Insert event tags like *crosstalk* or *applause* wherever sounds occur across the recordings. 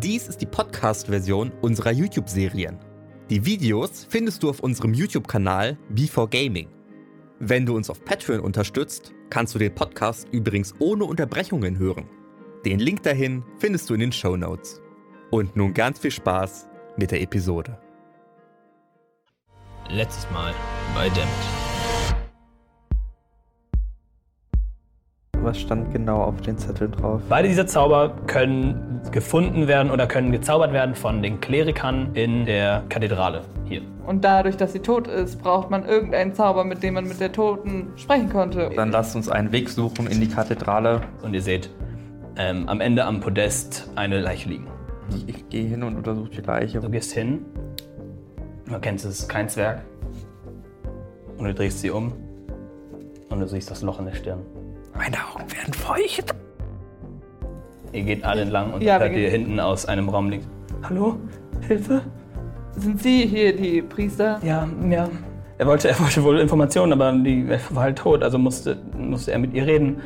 Dies ist die Podcast-Version unserer YouTube-Serien. Die Videos findest du auf unserem YouTube-Kanal B4Gaming. Wenn du uns auf Patreon unterstützt, kannst du den Podcast übrigens ohne Unterbrechungen hören. Den Link dahin findest du in den Show Notes. Und nun ganz viel Spaß mit der Episode. Letztes Mal bei Dammit. Was stand genau auf den Zetteln drauf? Beide dieser Zauber können gefunden werden oder können gezaubert werden von den Klerikern in der Kathedrale hier. Und dadurch, dass sie tot ist, braucht man irgendeinen Zauber, mit dem man mit der Toten sprechen konnte. Dann lasst uns einen Weg suchen in die Kathedrale. Und ihr seht ähm, am Ende am Podest eine Leiche liegen. Ich, ich gehe hin und untersuche die Leiche. Du gehst hin, du erkennst, es ist kein Zwerg. Und du drehst sie um und du siehst das Loch in der Stirn. Meine Augen werden feucht. Ihr geht alle entlang und Ja, hört ihr hinten aus einem Raum liegt. Hallo? Hilfe? Sind Sie hier die Priester? Ja, ja. Er wollte, er wollte wohl Informationen, aber die er war halt tot, also musste, musste er mit ihr reden.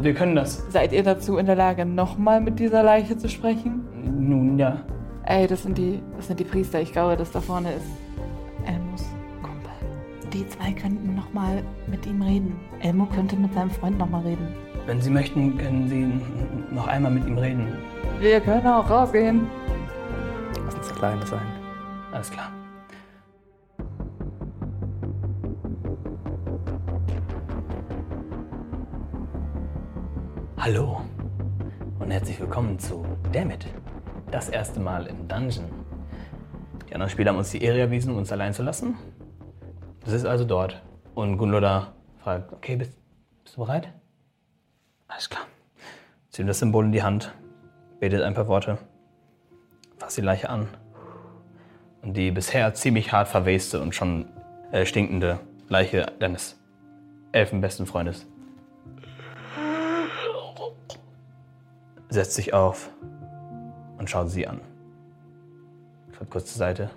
Wir können das. Seid ihr dazu in der Lage, nochmal mit dieser Leiche zu sprechen? Nun ja. Ey, das sind die, das sind die Priester. Ich glaube, das da vorne ist Elmos Kumpel. Die zwei könnten nochmal mit ihm reden. Elmo könnte mit seinem Freund nochmal reden. Wenn Sie möchten, können Sie noch einmal mit ihm reden. Wir können auch rausgehen. Lass uns alleine sein. Alles klar. Hallo und herzlich willkommen zu Dammit. Das erste Mal im Dungeon. Die anderen Spieler haben uns die Ehre erwiesen, uns allein zu lassen. Das ist also dort. Und Gunloda fragt, okay, bist, bist du bereit? Alles klar. Zieh ihm das Symbol in die Hand, betet ein paar Worte, fasst die Leiche an und die bisher ziemlich hart verweste und schon äh, stinkende Leiche deines elfenbesten Freundes setzt sich auf und schaut sie an. Schaut kurz zur Seite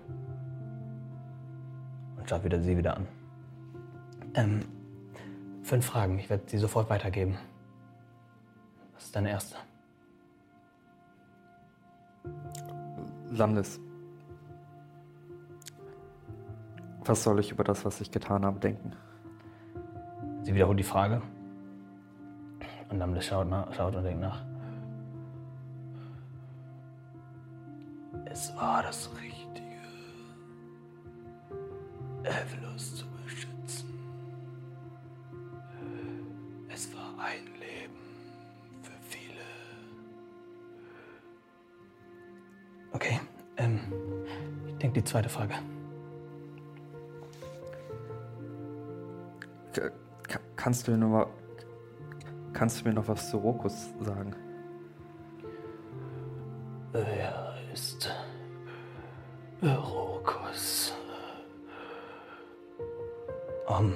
und schaut wieder sie wieder an. Ähm, fünf Fragen, ich werde sie sofort weitergeben. Was ist deine erste? Landes. Was soll ich über das, was ich getan habe, denken? Sie wiederholt die Frage. Und Lamle schaut, nach, schaut und denkt nach. Es war das Richtige, Evelus zu denke die zweite Frage. Kannst du mir noch mal, kannst du mir noch was zu Rokus sagen? Wer ist Rokus? Um,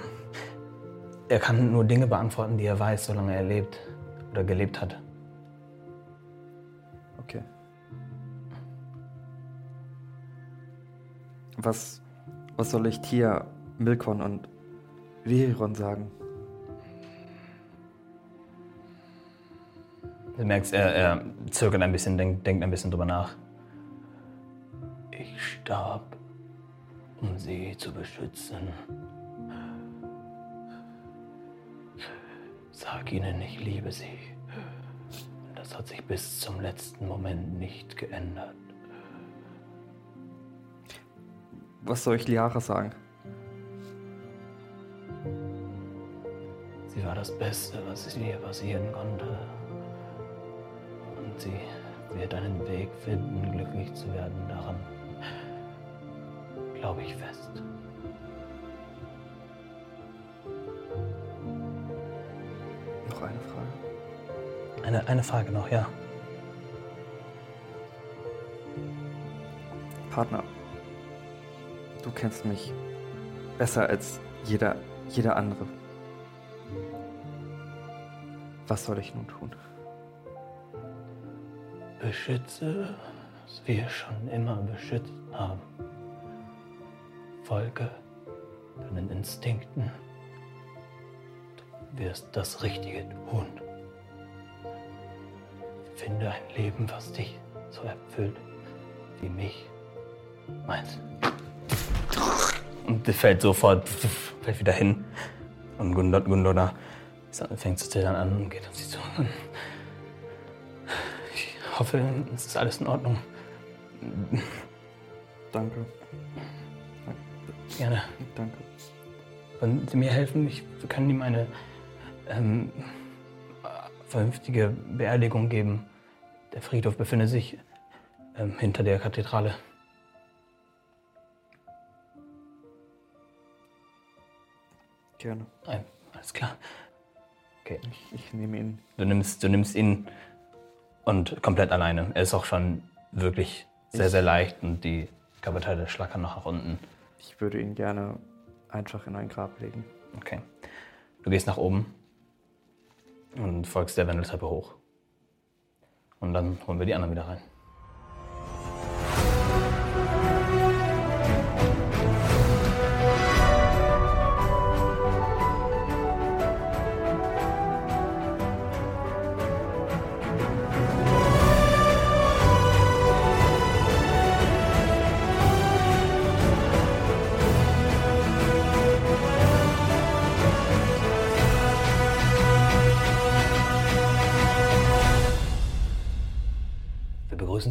er kann nur Dinge beantworten, die er weiß, solange er lebt oder gelebt hat. Was, was soll ich Tia, Milkon und Viriron sagen? Du merkst, er, er zögert ein bisschen, denkt, denkt ein bisschen drüber nach. Ich starb, um sie zu beschützen. Sag ihnen, ich liebe sie. Das hat sich bis zum letzten Moment nicht geändert. Was soll ich Liara sagen? Sie war das Beste, was ihr passieren konnte. Und sie wird einen Weg finden, glücklich zu werden. Daran glaube ich fest. Noch eine Frage. Eine, eine Frage noch, ja. Partner. Du kennst mich besser als jeder, jeder andere. Was soll ich nun tun? Beschütze, was wir schon immer beschützt haben. Folge deinen Instinkten. Du wirst das Richtige tun. Finde ein Leben, was dich so erfüllt wie mich. Meins. Und fällt sofort, fällt wieder hin. Und Gundor- Gundona fängt zu zittern an und geht auf sie zu. Ich hoffe, es ist alles in Ordnung. Danke. Gerne. Danke. Können Sie mir helfen? Ich, wir können ihm eine ähm, vernünftige Beerdigung geben. Der Friedhof befindet sich ähm, hinter der Kathedrale. Gerne. Ein, alles klar. Okay. Ich, ich nehme ihn. Du nimmst, du nimmst ihn und komplett alleine. Er ist auch schon wirklich sehr, Ich- sehr leicht und die Körperteile schlackern noch nach unten. Ich würde ihn gerne einfach in ein Grab legen. Okay. Du gehst nach oben und folgst der Wendeltreppe hoch. Und dann holen wir die anderen wieder rein.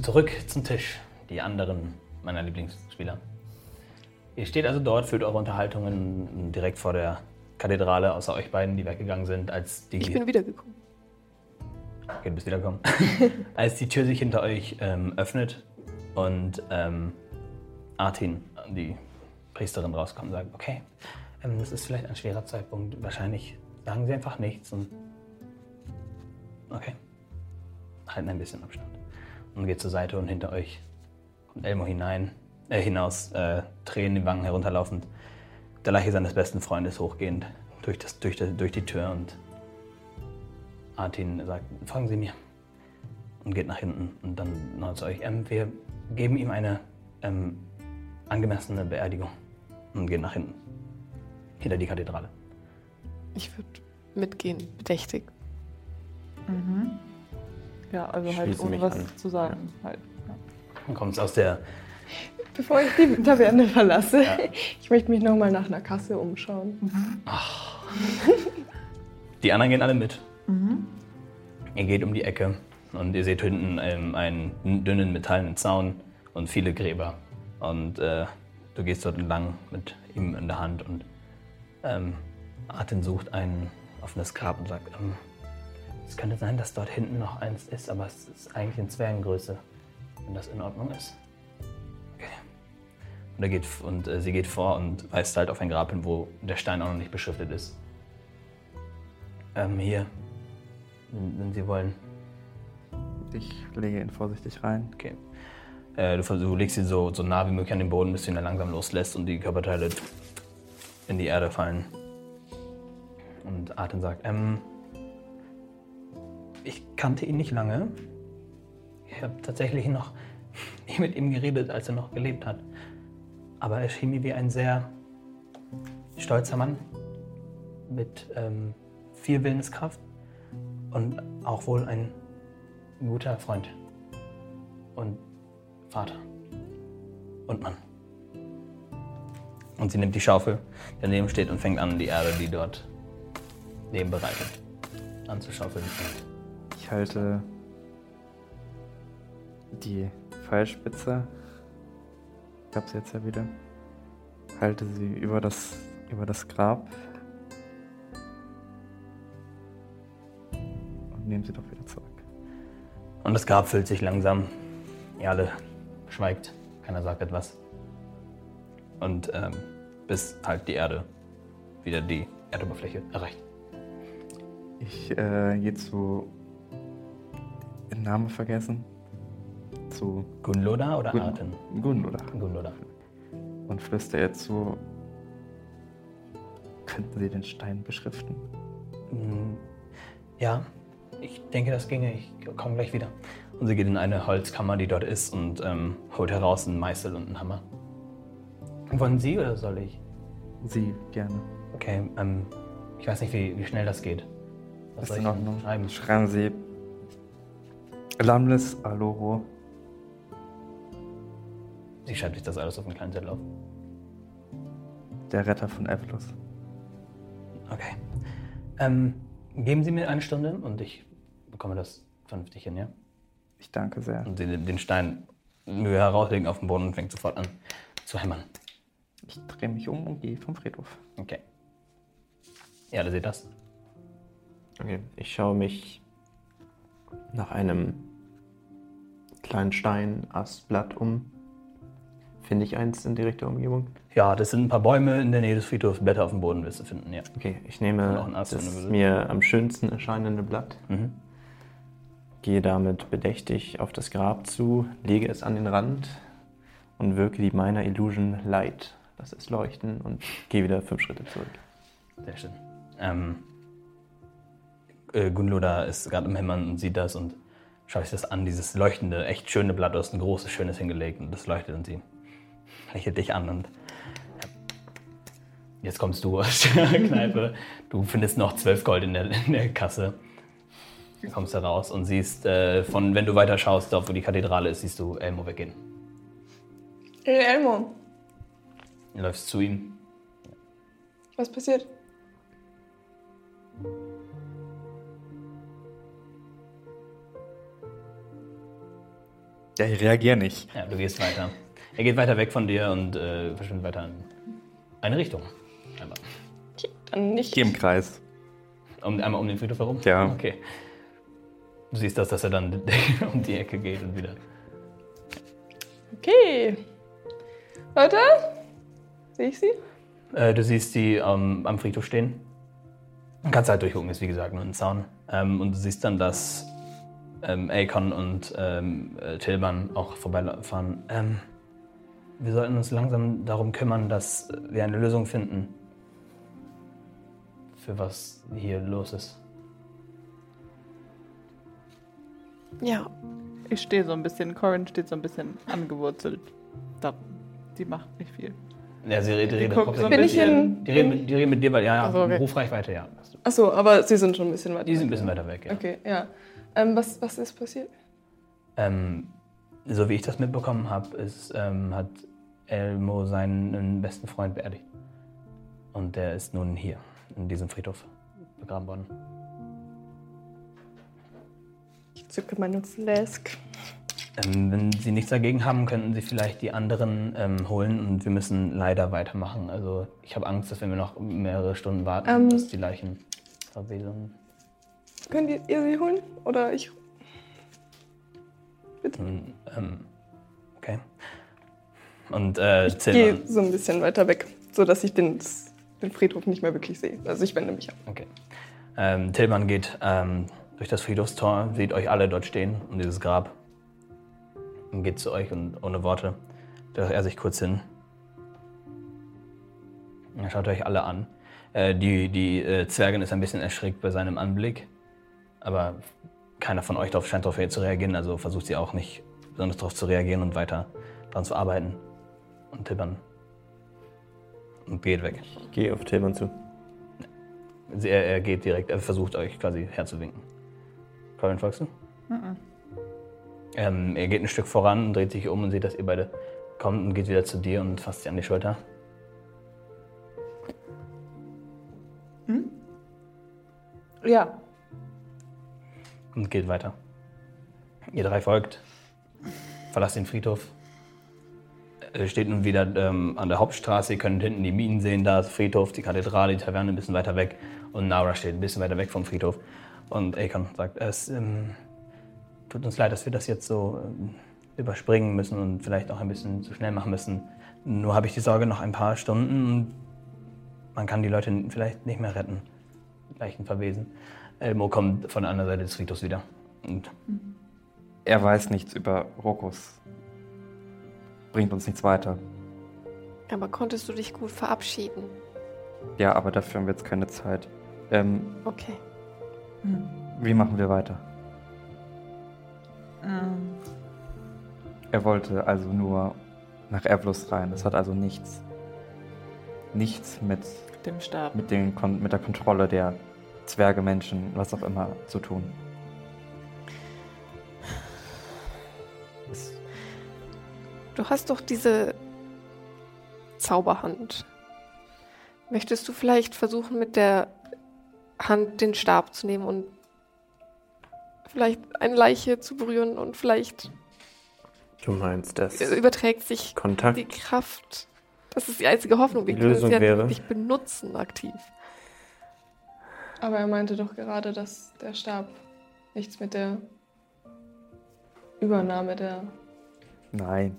Zurück zum Tisch die anderen meiner Lieblingsspieler. Ihr steht also dort, führt eure Unterhaltungen direkt vor der Kathedrale, außer euch beiden, die weggegangen sind, als die. Ich bin wiedergekommen. Okay, du bist wiedergekommen. *laughs* Als die Tür sich hinter euch ähm, öffnet und ähm, Artin, die Priesterin, rauskommt und sagt, okay, ähm, das ist vielleicht ein schwerer Zeitpunkt. Wahrscheinlich sagen sie einfach nichts und okay, halten ein bisschen Abstand. Und geht zur Seite und hinter euch kommt Elmo hinein, äh, hinaus, äh, Tränen die Wangen herunterlaufend, der Leiche seines besten Freundes hochgehend durch, das, durch, die, durch die Tür und Artin sagt, folgen Sie mir. Und geht nach hinten und dann noch zu euch. Ähm, wir geben ihm eine ähm, angemessene Beerdigung. Und geht nach hinten. Hinter die Kathedrale. Ich würde mitgehen, bedächtig. Ja, also halt ohne was an. zu sagen. Halt. Ja. Dann kommt es aus der. Bevor ich die Taverne verlasse, *laughs* ich möchte mich nochmal nach einer Kasse umschauen. Die anderen gehen alle mit. Ihr geht um die Ecke und ihr seht hinten ähm, einen dünnen metallenen Zaun und viele Gräber. Und äh, du gehst dort entlang mit ihm in der Hand und ähm, Artin sucht ein offenes Grab und sagt, ähm, es könnte sein, dass dort hinten noch eins ist, aber es ist eigentlich in Zwergengröße, wenn das in Ordnung ist. Okay. Und, er geht, und äh, sie geht vor und weist halt auf ein Grab hin, wo der Stein auch noch nicht beschriftet ist. Ähm, hier, wenn, wenn Sie wollen. Ich lege ihn vorsichtig rein. Okay. Äh, du, du legst ihn so, so nah wie möglich an den Boden, bis du ihn dann langsam loslässt und die Körperteile in die Erde fallen. Und Arten sagt, ähm, ich kannte ihn nicht lange. Ich habe tatsächlich noch *laughs* nie mit ihm geredet, als er noch gelebt hat. Aber er schien mir wie ein sehr stolzer Mann mit ähm, viel Willenskraft und auch wohl ein guter Freund und Vater und Mann. Und sie nimmt die Schaufel, die daneben steht, und fängt an, die Erde, die dort neben bereitet, anzuschaufeln. Ich halte die Pfeilspitze, ich habe sie jetzt ja wieder, halte sie über das, über das Grab und nehme sie doch wieder zurück. Und das Grab füllt sich langsam. Ihr alle schweigt, keiner sagt etwas. Und ähm, bis halt die Erde wieder die Erdoberfläche erreicht. Ich äh, gehe zu den Namen vergessen. zu Gunloda oder Gun- Arten? Gunloda Gunloda. und flüstere ihr zu. Könnten Sie den Stein beschriften? Mm, Ja, ich denke, das ginge. Ich komme gleich wieder. Und sie geht in eine Holzkammer, die dort ist, und ähm, holt heraus einen Meißel und einen Hammer. Wollen Sie oder soll ich? Sie gerne. Okay, ähm, ich weiß nicht, wie, wie schnell das geht. Was Ist soll in Ordnung. schreiben? Schreiben Sie Lamles Aloro. Sie schreibt sich das alles auf einen kleinen Zettel auf. Der Retter von Evlos. Okay. Ähm, geben Sie mir eine Stunde und ich bekomme das vernünftig hin, ja? Ich danke sehr. Und sie nimmt den Stein Mühe herauslegen auf den Boden und fängt sofort an zu hämmern. Ich drehe mich um und gehe vom Friedhof. Okay. Ja, da seht das. Okay, ich schaue mich nach einem kleinen Stein, Astblatt um. Finde ich eins in direkter Umgebung? Ja, das sind ein paar Bäume in der Nähe des Friedhofs. Blätter auf dem Boden wirst du finden, ja. Okay, ich nehme Ast, das mir am schönsten erscheinende Blatt, Mhm. gehe damit bedächtig auf das Grab zu, lege es an den Rand und wirke die Minor Illusion Light. Lass es leuchten und gehe wieder fünf Schritte zurück. Sehr schön. Ähm, äh, Gunloda ist gerade im Hämmern und sieht das und schaut sich das an, dieses leuchtende, echt schöne Blatt, du hast ein großes, schönes hingelegt und das leuchtet und sie lächelt dich an und jetzt kommst du aus der *laughs* Kneipe, du findest noch zwölf Gold in der, in der Kasse, du kommst da raus und siehst, äh, von, wenn du weiter schaust, dort wo die Kathedrale ist, siehst du Elmo weggehen. Hey Elmo, Du läufst zu ihm, was passiert? Ja, ich reagiere nicht. ja, du gehst weiter. Er geht weiter weg von dir und äh, verschwindet weiter in eine Richtung. Einmal. Dann nicht. Ich gehe im Kreis. Um, einmal um den Friedhof herum? Ja. Okay. Du siehst das, dass er dann *laughs* um die Ecke geht und wieder. Okay. Leute, sehe ich sie? Äh, du siehst die ähm, am Friedhof stehen. Du kannst halt durchgucken, ist wie gesagt nur ein Zaun. Ähm, und du siehst dann, dass ähm, Akon und ähm, äh, Tilman auch vorbeifahren. Ähm, wir sollten uns langsam darum kümmern, dass wir eine Lösung finden. Für was hier los ist. Ja. Ich stehe so ein bisschen, Corin steht so ein bisschen angewurzelt. Da, die macht nicht viel. Ja, sie redet, redet guckt so ein Bin ich hauptsächlich- in- die, reden mit, die reden mit dir, weil ja, ja, Ach so, okay. Rufreichweite, ja. Achso, aber sie sind schon ein bisschen weiter. Die sind ein weg. bisschen weiter weg, ja. Okay, ja. Ähm, was, was ist passiert? Ähm, so wie ich das mitbekommen habe, ähm, hat Elmo seinen besten Freund beerdigt. Und der ist nun hier, in diesem Friedhof, begraben worden. Ich zücke meine Flask. Ähm, wenn Sie nichts dagegen haben, könnten Sie vielleicht die anderen ähm, holen und wir müssen leider weitermachen. Also ich habe Angst, dass wenn wir noch mehrere Stunden warten, Ähm. dass die Leichen verwesen. Könnt ihr, ihr sie holen? Oder ich? Und, ähm, okay. Und äh, Ich gehe so ein bisschen weiter weg, sodass ich den, den Friedhof nicht mehr wirklich sehe. Also ich wende mich ab. Okay. Ähm, Tillmann geht ähm, durch das Friedhofstor, sieht euch alle dort stehen um dieses Grab und geht zu euch und ohne Worte stellt er sich kurz hin. Er schaut euch alle an. Äh, die die äh, Zwergin ist ein bisschen erschreckt bei seinem Anblick, aber keiner von euch darauf scheint darauf zu reagieren, also versucht sie auch nicht besonders darauf zu reagieren und weiter daran zu arbeiten. Und Tillmann und geht weg. Ich gehe auf Tilman zu. Sie- Er, er geht direkt, er versucht euch quasi herzuwinken. Corin, folgst du? Ähm, er geht ein Stück voran, dreht sich um und sieht, dass ihr beide kommt und geht wieder zu dir und fasst sie an die Schulter. Ja. Und geht weiter. Ihr drei folgt, verlasst den Friedhof. Er steht nun wieder ähm, an der Hauptstraße. Ihr könnt hinten die Minen sehen, da ist Friedhof, die Kathedrale, die Taverne ein bisschen weiter weg. Und Nara steht ein bisschen weiter weg vom Friedhof. Und Akon sagt, es ähm, tut uns leid, dass wir das jetzt so ähm, überspringen müssen und vielleicht auch ein bisschen zu schnell machen müssen. Nur habe ich die Sorge, noch ein paar Stunden und man kann die Leute vielleicht nicht mehr retten. Leichen verwesen. Elmo kommt von der anderen Seite des Friedhofs wieder. Und er weiß nichts über Rokus. Bringt uns nichts weiter. Aber konntest du dich gut verabschieden? Ja, aber dafür haben wir jetzt keine Zeit. Ähm, Okay. Hm. wie machen wir weiter? Ähm, Er wollte also nur nach Evlos rein. Das hat also nichts. Nichts mit, dem Stab. mit, den mit der Kontrolle der Zwerge, Menschen, was auch immer zu tun. Du hast doch diese Zauberhand. Möchtest du vielleicht versuchen, mit der Hand den Stab zu nehmen und vielleicht eine Leiche zu berühren und vielleicht Du meinst, dass überträgt sich Kontakt die Kraft. Das ist die einzige Hoffnung. Wir Die können Lösung es ja wäre- nicht benutzen aktiv. Aber er meinte doch gerade, dass der Stab nichts mit der Übernahme der. nein.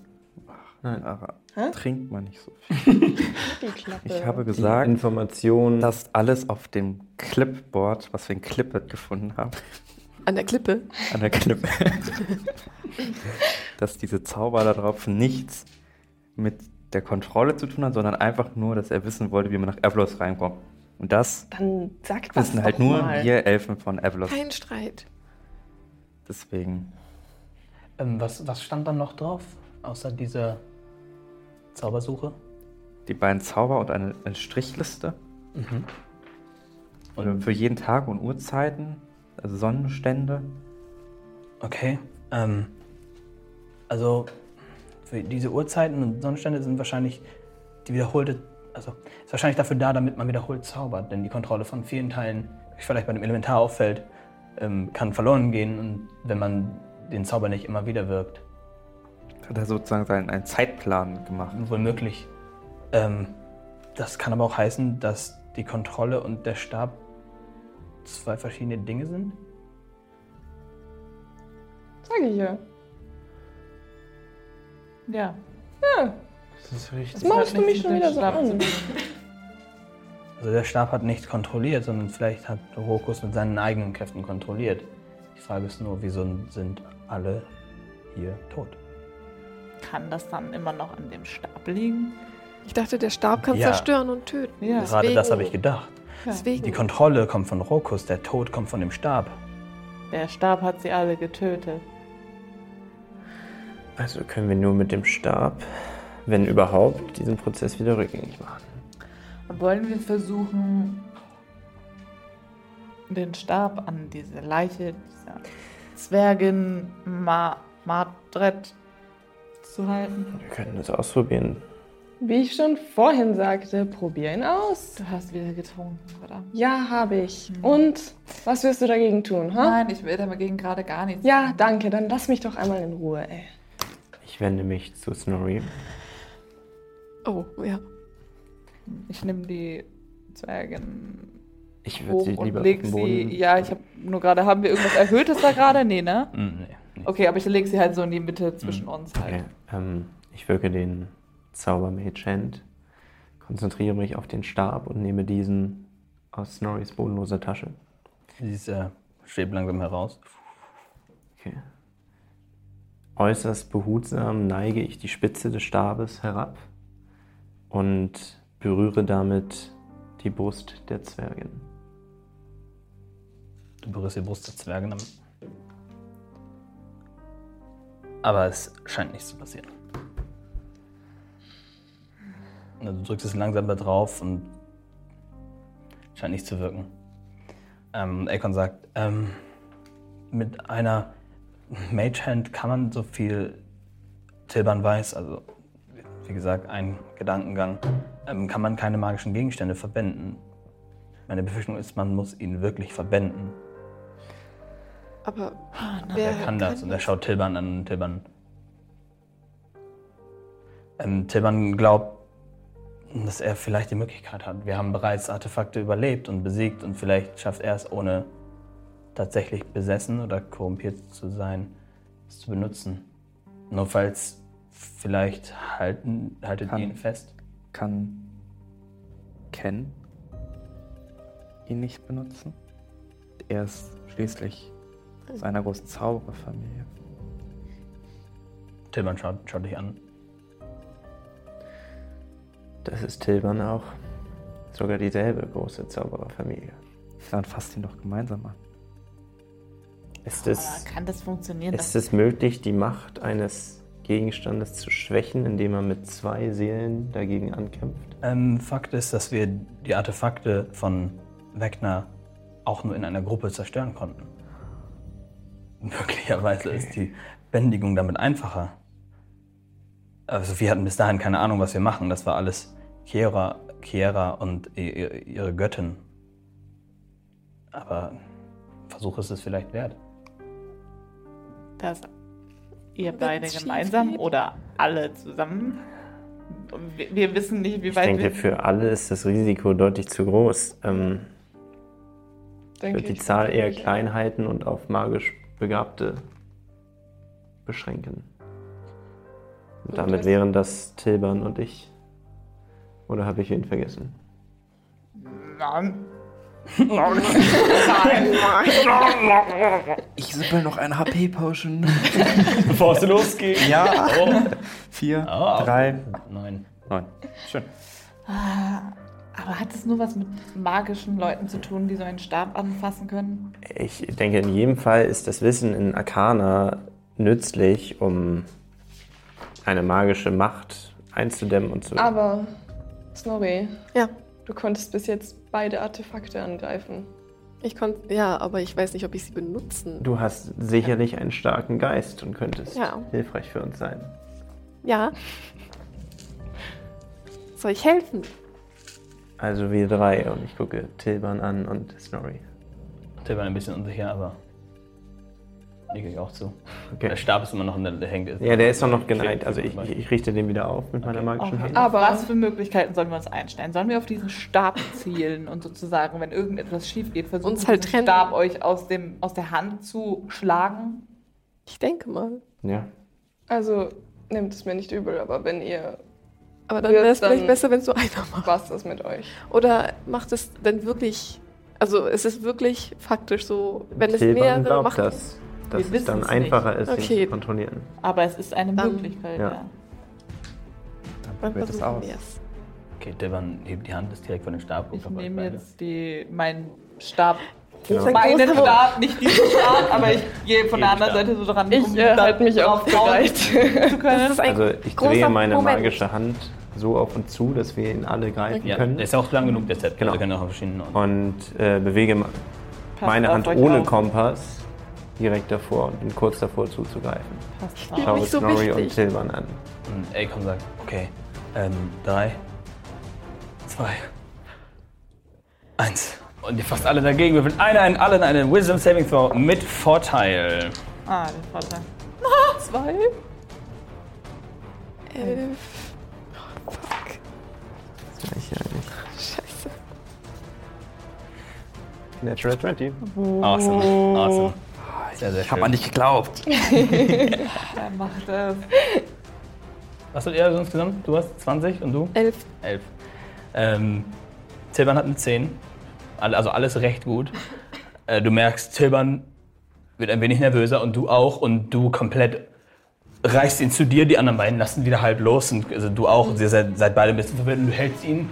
Nein. Aber Hä? trinkt man nicht so viel. *laughs* Die Klappe. Ich habe die gesagt, Information. dass alles auf dem Clipboard, was wir in Clipboard gefunden haben, *laughs* An der Klippe. *laughs* an der Klippe, dass diese Zauber da drauf nichts mit der Kontrolle zu tun hat, sondern einfach nur, dass er wissen wollte, wie man nach Evlos reinkommt. Und das Dann sagt wissen halt nur mal. wir Elfen von Evlos. Kein Streit. Deswegen. Ähm, was, was stand dann noch drauf, außer dieser Zaubersuche? Die beiden Zauber und eine, eine Strichliste. Mhm. Und für jeden Tag und Uhrzeiten, also Sonnenstände. Okay. Ähm, also für diese Uhrzeiten und Sonnenstände sind wahrscheinlich die wiederholte, also ist wahrscheinlich dafür da, damit man wiederholt zaubert, denn die Kontrolle von vielen Teilen, wie vielleicht bei dem Elementar auffällt, ähm, kann verloren gehen und wenn man den Zauber nicht immer wieder wirkt. Hat er sozusagen seinen einen Zeitplan gemacht. Wohl möglich. Ähm, das kann aber auch heißen, dass die Kontrolle und der Stab zwei verschiedene Dinge sind. Sag ich ja. Ja. Ja, Das ist richtig. das machst du mich nichts schon wieder so an. Also der Stab hat nicht kontrolliert, sondern vielleicht hat Rokus mit seinen eigenen Kräften kontrolliert. Die Frage ist nur, wieso sind alle hier tot? Kann das dann immer noch an dem Stab liegen? Ich dachte, der Stab kann Ja. zerstören und töten. Ja. Gerade das habe ich gedacht. Ja. Deswegen. Die Kontrolle kommt von Rokus, der Tod kommt von dem Stab. Der Stab hat sie alle getötet. Also können wir nur mit dem Stab, wenn überhaupt, diesen Prozess wieder rückgängig machen. Wollen wir versuchen, den Stab an diese Leiche dieser Zwergin Ma Madret zu halten? Wir könnten es ausprobieren. Wie ich schon vorhin sagte, probier ihn aus. Du hast wieder getrunken, oder? Ja, habe ich. Und was wirst du dagegen tun, ha? Nein, ich will dagegen gerade gar nichts. Ja, danke. Dann lass mich doch einmal in Ruhe, ey. Ich wende mich zu Snorri. Oh, ja. Ich nehme die Zwergin Ich würde hoch sie und lieber leg auf den Boden. sie. Ja, ich habe nur gerade. Haben wir irgendwas Erhöhtes da gerade? Nee, ne? Hm, nee. Okay, aber ich lege sie halt so in die Mitte zwischen Mhm. uns halt. Okay, ähm, ich wirke den Zauber Mage Hand, konzentriere mich auf den Stab und nehme diesen aus Snorris bodenloser Tasche. Sie ist, äh, schwebt langsam heraus. Okay. Äußerst behutsam neige ich die Spitze des Stabes herab und berühre damit die Brust der Zwergin. Du berührst die Brust der Zwerge damit. Aber es scheint nichts zu passieren. Du drückst es langsam da drauf und scheint nicht zu wirken. Ähm, Akon sagt, ähm, mit einer Mage Hand kann man so viel Tilban weiß, also wie gesagt, ein Gedankengang, ähm, kann man keine magischen Gegenstände verwenden. Meine Befürchtung ist, man muss ihn wirklich verwenden. Aber Ah, na, wer Er kann das und er schaut Tilban an und Tilban. Ähm, Tilban glaubt, dass er vielleicht die Möglichkeit hat. Wir haben bereits Artefakte überlebt und besiegt und vielleicht schafft er es, ohne tatsächlich besessen oder korrumpiert zu sein, es zu benutzen. Nur falls vielleicht halten, haltet Kann. ihr ihn fest. Kann Ken ihn nicht benutzen? Er ist schließlich aus einer großen Zaubererfamilie. Tilman schaut, schaut dich an. Das ist Tilban auch. Sogar dieselbe große Zaubererfamilie. Dann fasst ihn doch gemeinsam an. Ist es, kann das funktionieren? ist es möglich, die Macht eines Gegenstandes zu schwächen, indem man mit zwei Seelen dagegen ankämpft? Ähm, Fakt ist, dass wir die Artefakte von Wegner auch nur in einer Gruppe zerstören konnten. Möglicherweise ist die Bändigung damit einfacher. Also wir hatten bis dahin keine Ahnung, was wir machen. Das war alles Kiera, Kiera und ihre Göttin. Aber Versuch ist es vielleicht wert. Das ihr beide gemeinsam geht. oder alle zusammen? Wir, wir wissen nicht, wie Ich weit denke, wir. für alle ist das Risiko deutlich zu groß. Ähm, ich Denke würde die ich Zahl eher klein halten und auf magisch Begabte beschränken. Und damit wären das Tilban und ich. Oder habe ich wen vergessen? Nein. Ich sippel noch ein HP-Potion. Bevor es losgeht. Ja. Oh. Vier, Oh. drei, Nein. neun. Schön. Aber hat es nur was mit magischen Leuten zu tun, die so einen Stab anfassen können? Ich denke, in jedem Fall ist das Wissen in Arcana nützlich, um eine magische Macht einzudämmen und zu. Aber, Snorri, Ja, du konntest bis jetzt beide Artefakte angreifen. ich konnte, ja, aber ich weiß nicht, ob ich sie benutzen. Du hast sicherlich einen starken Geist und könntest Ja. hilfreich für uns sein. Ja. Soll ich helfen? Also wir drei und ich gucke Tilban an und Snorri. War ein bisschen unsicher, aber nicke ich auch zu. Okay. Der Stab ist immer noch in der, der hängt. Ja, der ist noch noch geneigt. Also ich, ich, ich richte den wieder auf mit meiner magischen Okay. Hand. Aber- Was für Möglichkeiten sollen wir uns einstellen? Sollen wir auf diesen Stab zielen und sozusagen, wenn irgendetwas schief geht, versuchen, Uns halt trennen. Stab euch aus, dem, aus der Hand zu schlagen? Ich denke mal. Ja. Also, nehmt es mir nicht übel, aber wenn ihr Aber dann wäre es vielleicht dann- besser, wenn es so einer macht. was ist mit euch? Oder macht es denn wirklich, also es ist wirklich faktisch so, wenn es Tilban mehrere glaubt macht. das, dass Wir es dann es einfacher ist, ihn Okay. zu kontrollieren. Aber es ist eine Dann- Möglichkeit, ja. ja. Dann probiert es aus. wir es. Okay, Devan hebt die Hand, ist direkt von dem Stab. Ich nehme jetzt die, meinen Stab. Genau. Ein Meinen Stab, nicht diesen Stab, aber ich *laughs* gehe von der anderen Stab. Seite so dran, Ich um äh, halte mich auch *laughs* zu können. Ist Also ich drehe meine Moment. magische Hand so auf und zu, dass wir ihn alle greifen Ja, können. der ist ja auch lang genug, der Set. Genau. Also können auch verschiedene. Und äh, bewege ma- meine Hand ohne auf. Kompass direkt davor und bin kurz davor zuzugreifen. Ich Schaue mich so Snorri und wichtig. Tilban an. Und Akon sagt, okay, ähm, drei, zwei, eins. Und ihr fasst alle dagegen. Wir würfeln eine, eine, alle in einen Wisdom Saving Throw mit Vorteil. Ah, den Vorteil. *laughs* Zwei. Elf. Oh, fuck. Das ich ja nicht. Scheiße. Natural 20. Awesome, awesome. Sehr, sehr Ich hab schön. an dich geglaubt. *laughs* Er macht das. Was hat ihr sonst insgesamt? Du hast 20 und du? Elf. 11. Ähm, Tilban hat eine 10. All- Also alles recht gut. Äh, du merkst, Tilban wird ein wenig nervöser und du auch. Und du komplett reichst ihn zu dir. Die anderen beiden lassen wieder halb los. Und also du auch. Und ihr seid, seid beide ein bisschen verwirrt. Und du hältst ihn.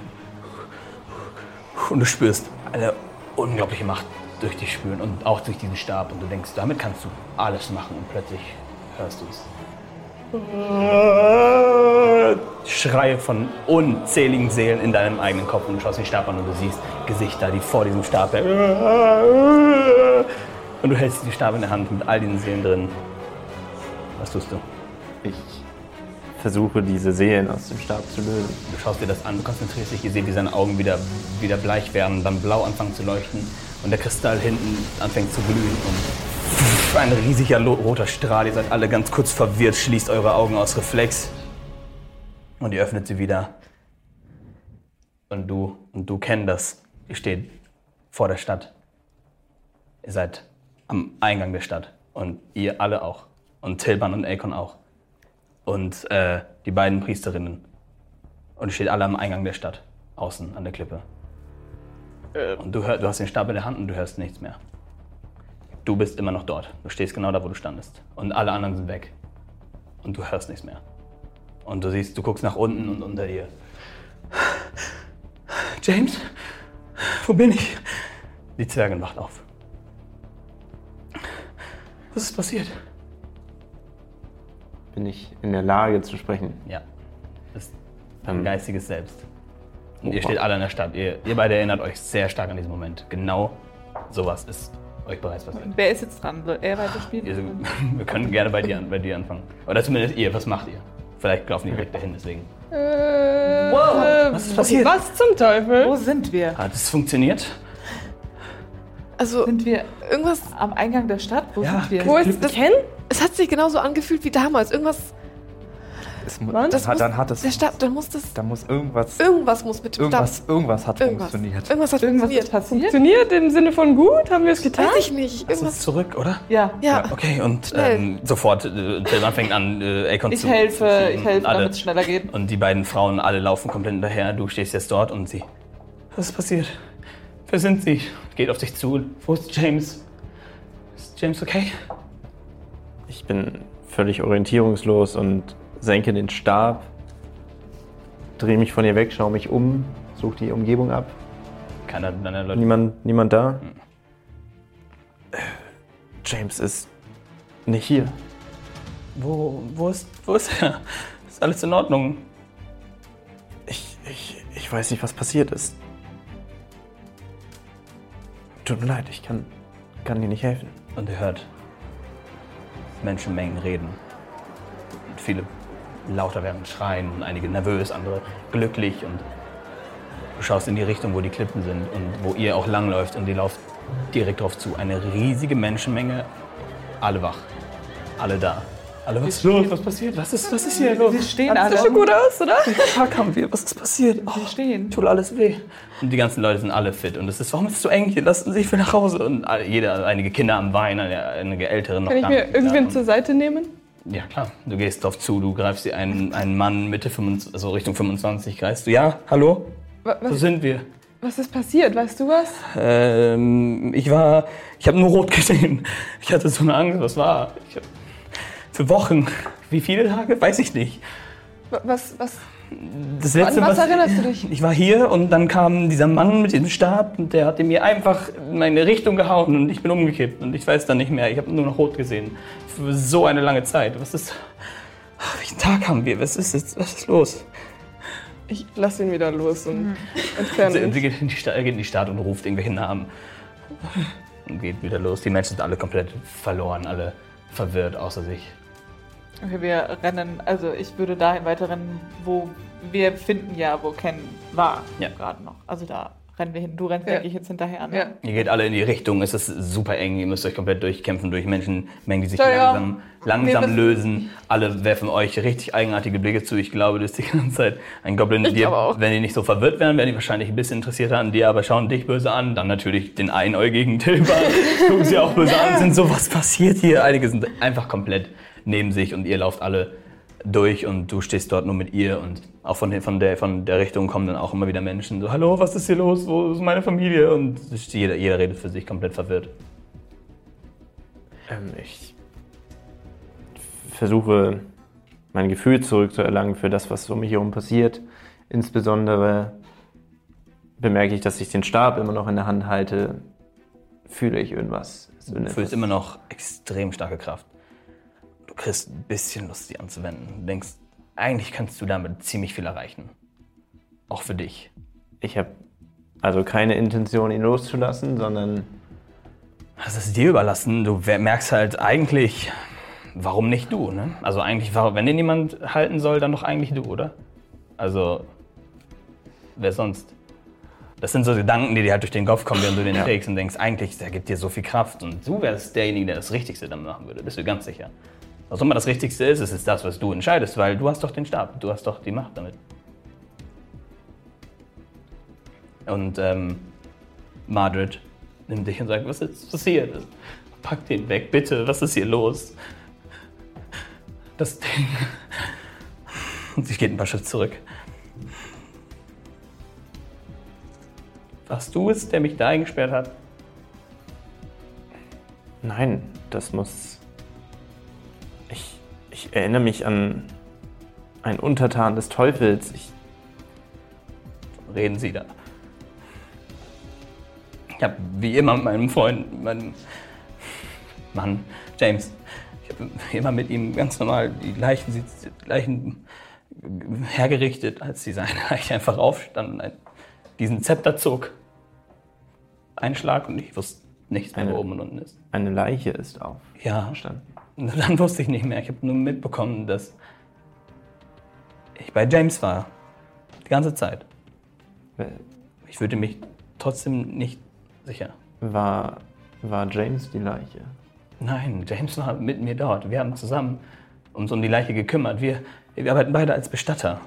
Und du spürst eine unglaubliche Macht durch dich spüren. Und auch durch diesen Stab. Und du denkst, damit kannst du alles machen. Und plötzlich hörst du es. Schreie von unzähligen Seelen in deinem eigenen Kopf und du schaust den Stab an und du siehst Gesichter, die vor diesem Stab und du hältst den Stab in der Hand mit all diesen Seelen drin. Was tust du? Ich versuche diese Seelen aus dem Stab zu lösen. Du schaust dir das an, du konzentrierst dich, ihr seht, wie seine Augen wieder, wieder bleich werden, dann blau anfangen zu leuchten und der Kristall hinten anfängt zu glühen und ein riesiger roter Strahl. Ihr seid alle ganz kurz verwirrt, schließt eure Augen aus Reflex und ihr öffnet sie wieder. Und du und du kennt das. Ihr steht vor der Stadt. Ihr seid am Eingang der Stadt und ihr alle auch und Tilban und Akon auch und äh, die beiden Priesterinnen. Und ihr steht alle am Eingang der Stadt, außen an der Klippe. Und du, hör, du hast den Stab in der Hand und du hörst nichts mehr. Du bist immer noch dort. Du stehst genau da, wo du standest. Und alle anderen sind weg. Und du hörst nichts mehr. Und du siehst, du guckst nach unten und unter dir. James? Wo bin ich? Die Zwergin wacht auf. Was ist passiert? Bin ich in der Lage zu sprechen? Ja. Das ist ein Ähm. geistiges Selbst. Und ihr steht alle in der Stadt. Ihr, ihr beide erinnert euch sehr stark an diesen Moment. Genau sowas ist euch bereits passiert. Wer ist jetzt dran? Soll er weiterspielen? Ihr, *laughs* wir können gerne bei dir, bei dir anfangen. Oder zumindest ihr. Was macht ihr? Vielleicht laufen die direkt dahin, deswegen. Äh, Wow. Was ist passiert? Was zum Teufel? Wo sind wir? Hat es funktioniert? Also, Sind wir irgendwas. am Eingang der Stadt? Wo Ja. sind wir? Wo ist das? Ken? Es hat sich genauso angefühlt wie damals. Irgendwas. Es mu- Was? Das hat, muss, dann hat es. Der Stab, dann muss das. Da muss irgendwas. Irgendwas muss mit dem Irgendwas, irgendwas hat Stab. Irgendwas. funktioniert. Irgendwas hat Irgendwas funktioniert. passiert? Funktioniert im Sinne von gut? Haben wir es getan? Weiß ich nicht. Es Irgendwas. ist zurück, oder? Ja. Ja. Okay, und ähm, sofort, äh, Tillmann fängt an, äh, Akon Ich zu helfe, zu ich helfe, damit es schneller geht. Und die beiden Frauen alle laufen komplett hinterher. Du stehst jetzt dort und sie. Was ist passiert? Wer sind sie? Geht auf dich zu. Wo ist James? Ist James okay? Ich bin völlig orientierungslos und senke den Stab, drehe mich von ihr weg, schaue mich um, suche die Umgebung ab. Keiner deiner Leute. Niemand, niemand da? Äh, James ist nicht hier. Wo, wo, ist, wo ist er? *laughs* Ist alles in Ordnung? Ich, ich, ich weiß nicht, was passiert ist. Tut mir leid, ich kann, kann dir nicht helfen. Und ihr hört Menschenmengen reden. Und viele lauter werden, schreien, und einige nervös, andere glücklich. Und du schaust in die Richtung, wo die Klippen sind und wo ihr auch langläuft und die lauft direkt drauf zu. Eine riesige Menschenmenge, alle wach, alle da. Alle, was ist los? Was passiert? Was ist, was ist hier los? Wir stehen alle. Das sieht schon gut aus, oder? *laughs* Tag haben wir, was ist passiert? Oh, Wir stehen. tut alles weh. Und die ganzen Leute sind alle fit. Und es ist, warum ist es so eng hier? Lassen Sie sich nach Hause. Und jeder, einige Kinder am Weinen, eine- einige Ältere noch Kann ich mir irgendwen zur Seite nehmen? Ja, klar. Du gehst drauf zu, du greifst dir einen, einen Mann Mitte 25, also Richtung 25, greifst du. Ja, hallo? Was, sind wir? was ist passiert? Weißt du was? Ähm, ich war, ich habe nur rot *laughs* gesehen. Ich hatte so eine Angst, was war? Ich hab, für Wochen. Wie viele Tage? Weiß ich nicht. Wa- Was, was? Das An letzte, was erinnerst du dich? Ich war hier und dann kam dieser Mann mit diesem Stab und der hat mir einfach in meine Richtung gehauen und ich bin umgekippt und ich weiß dann nicht mehr. Ich habe nur noch rot gesehen. Für so eine lange Zeit. Was ist. Welchen Tag haben wir? Was ist jetzt? Was ist los? Ich lass ihn wieder los und Sie, entferne sie in die Stadt, geht in die Stadt und ruft irgendwelche Namen. Und geht wieder los. Die Menschen sind alle komplett verloren, alle verwirrt außer sich. Okay, wir rennen, also ich würde dahin weiterrennen, wo wir finden ja, wo Ken war. Ja. Gerade noch. Also da rennen wir hin. Du rennst, Ja. denke ich, jetzt hinterher. Ne? Ja. Ihr geht alle in die Richtung, es ist super eng, ihr müsst euch komplett durchkämpfen durch Menschenmengen, die sich Entschuldigung. langsam, langsam lösen. Alle werfen euch richtig eigenartige Blicke zu. Ich glaube, das ist die ganze Zeit ein Goblin. Ich Die, glaube auch. wenn die nicht so verwirrt wären, wären die wahrscheinlich ein bisschen interessierter an dir, aber schauen dich böse an. Dann natürlich den einäugigen Tilber, gucken *laughs* sie auch böse an, sind so, was passiert hier? Einige sind einfach komplett neben sich und ihr lauft alle durch und du stehst dort nur mit ihr und auch von, der- von, der, von der Richtung kommen dann auch immer wieder Menschen so, hallo, was ist hier los, wo ist meine Familie? Und jeder, jeder redet für sich komplett verwirrt. Ähm, ich versuche, mein Gefühl zurückzuerlangen für das, was um mich herum passiert. Insbesondere bemerke ich, dass ich den Stab immer noch in der Hand halte. Fühle ich irgendwas? Du fühlst immer noch extrem starke Kraft. Du kriegst ein bisschen Lust, die anzuwenden. Du denkst, eigentlich kannst du damit ziemlich viel erreichen. Auch für dich. Ich habe also keine Intention, ihn loszulassen, sondern Das ist dir überlassen. Du merkst halt eigentlich, warum nicht du, ne? Also eigentlich, wenn den jemand halten soll, dann doch eigentlich du, oder? Also, wer sonst? Das sind so Gedanken, die dir halt durch den Kopf kommen, während du den Ja. trägst und denkst, eigentlich, der gibt dir so viel Kraft und du wärst derjenige, der das Richtigste dann machen würde. Bist du ganz sicher? Was immer das Richtigste ist, ist es das, was du entscheidest, weil du hast doch den Stab, du hast doch die Macht damit. Und ähm, Margaret nimmt dich und sagt, was ist passiert? Pack den weg, bitte, was ist hier los? Das Ding. Und sie geht ein paar Schritte zurück. Warst du es, der mich da eingesperrt hat? nein, das muss. Ich, erinnere mich an ein Untertan des Teufels. Ich, Reden Sie da. Ich habe wie immer mit meinem Freund, meinem Mann, James, ich habe immer mit ihm ganz normal die Leichen, die Leichen hergerichtet, als die seine *laughs* Leiche einfach aufstand und diesen Zepter zog. Ein Schlag und ich wusste nichts mehr, wo oben und unten ist. eine Leiche ist Ja, aufgestanden. Dann wusste ich nicht mehr. Ich habe nur mitbekommen, dass ich bei James war. Die ganze Zeit. Ich fühlte mich trotzdem nicht sicher. War, war James die Leiche? Nein, James war mit mir dort. Wir haben zusammen uns um die Leiche gekümmert. Wir, wir arbeiten beide als Bestatter.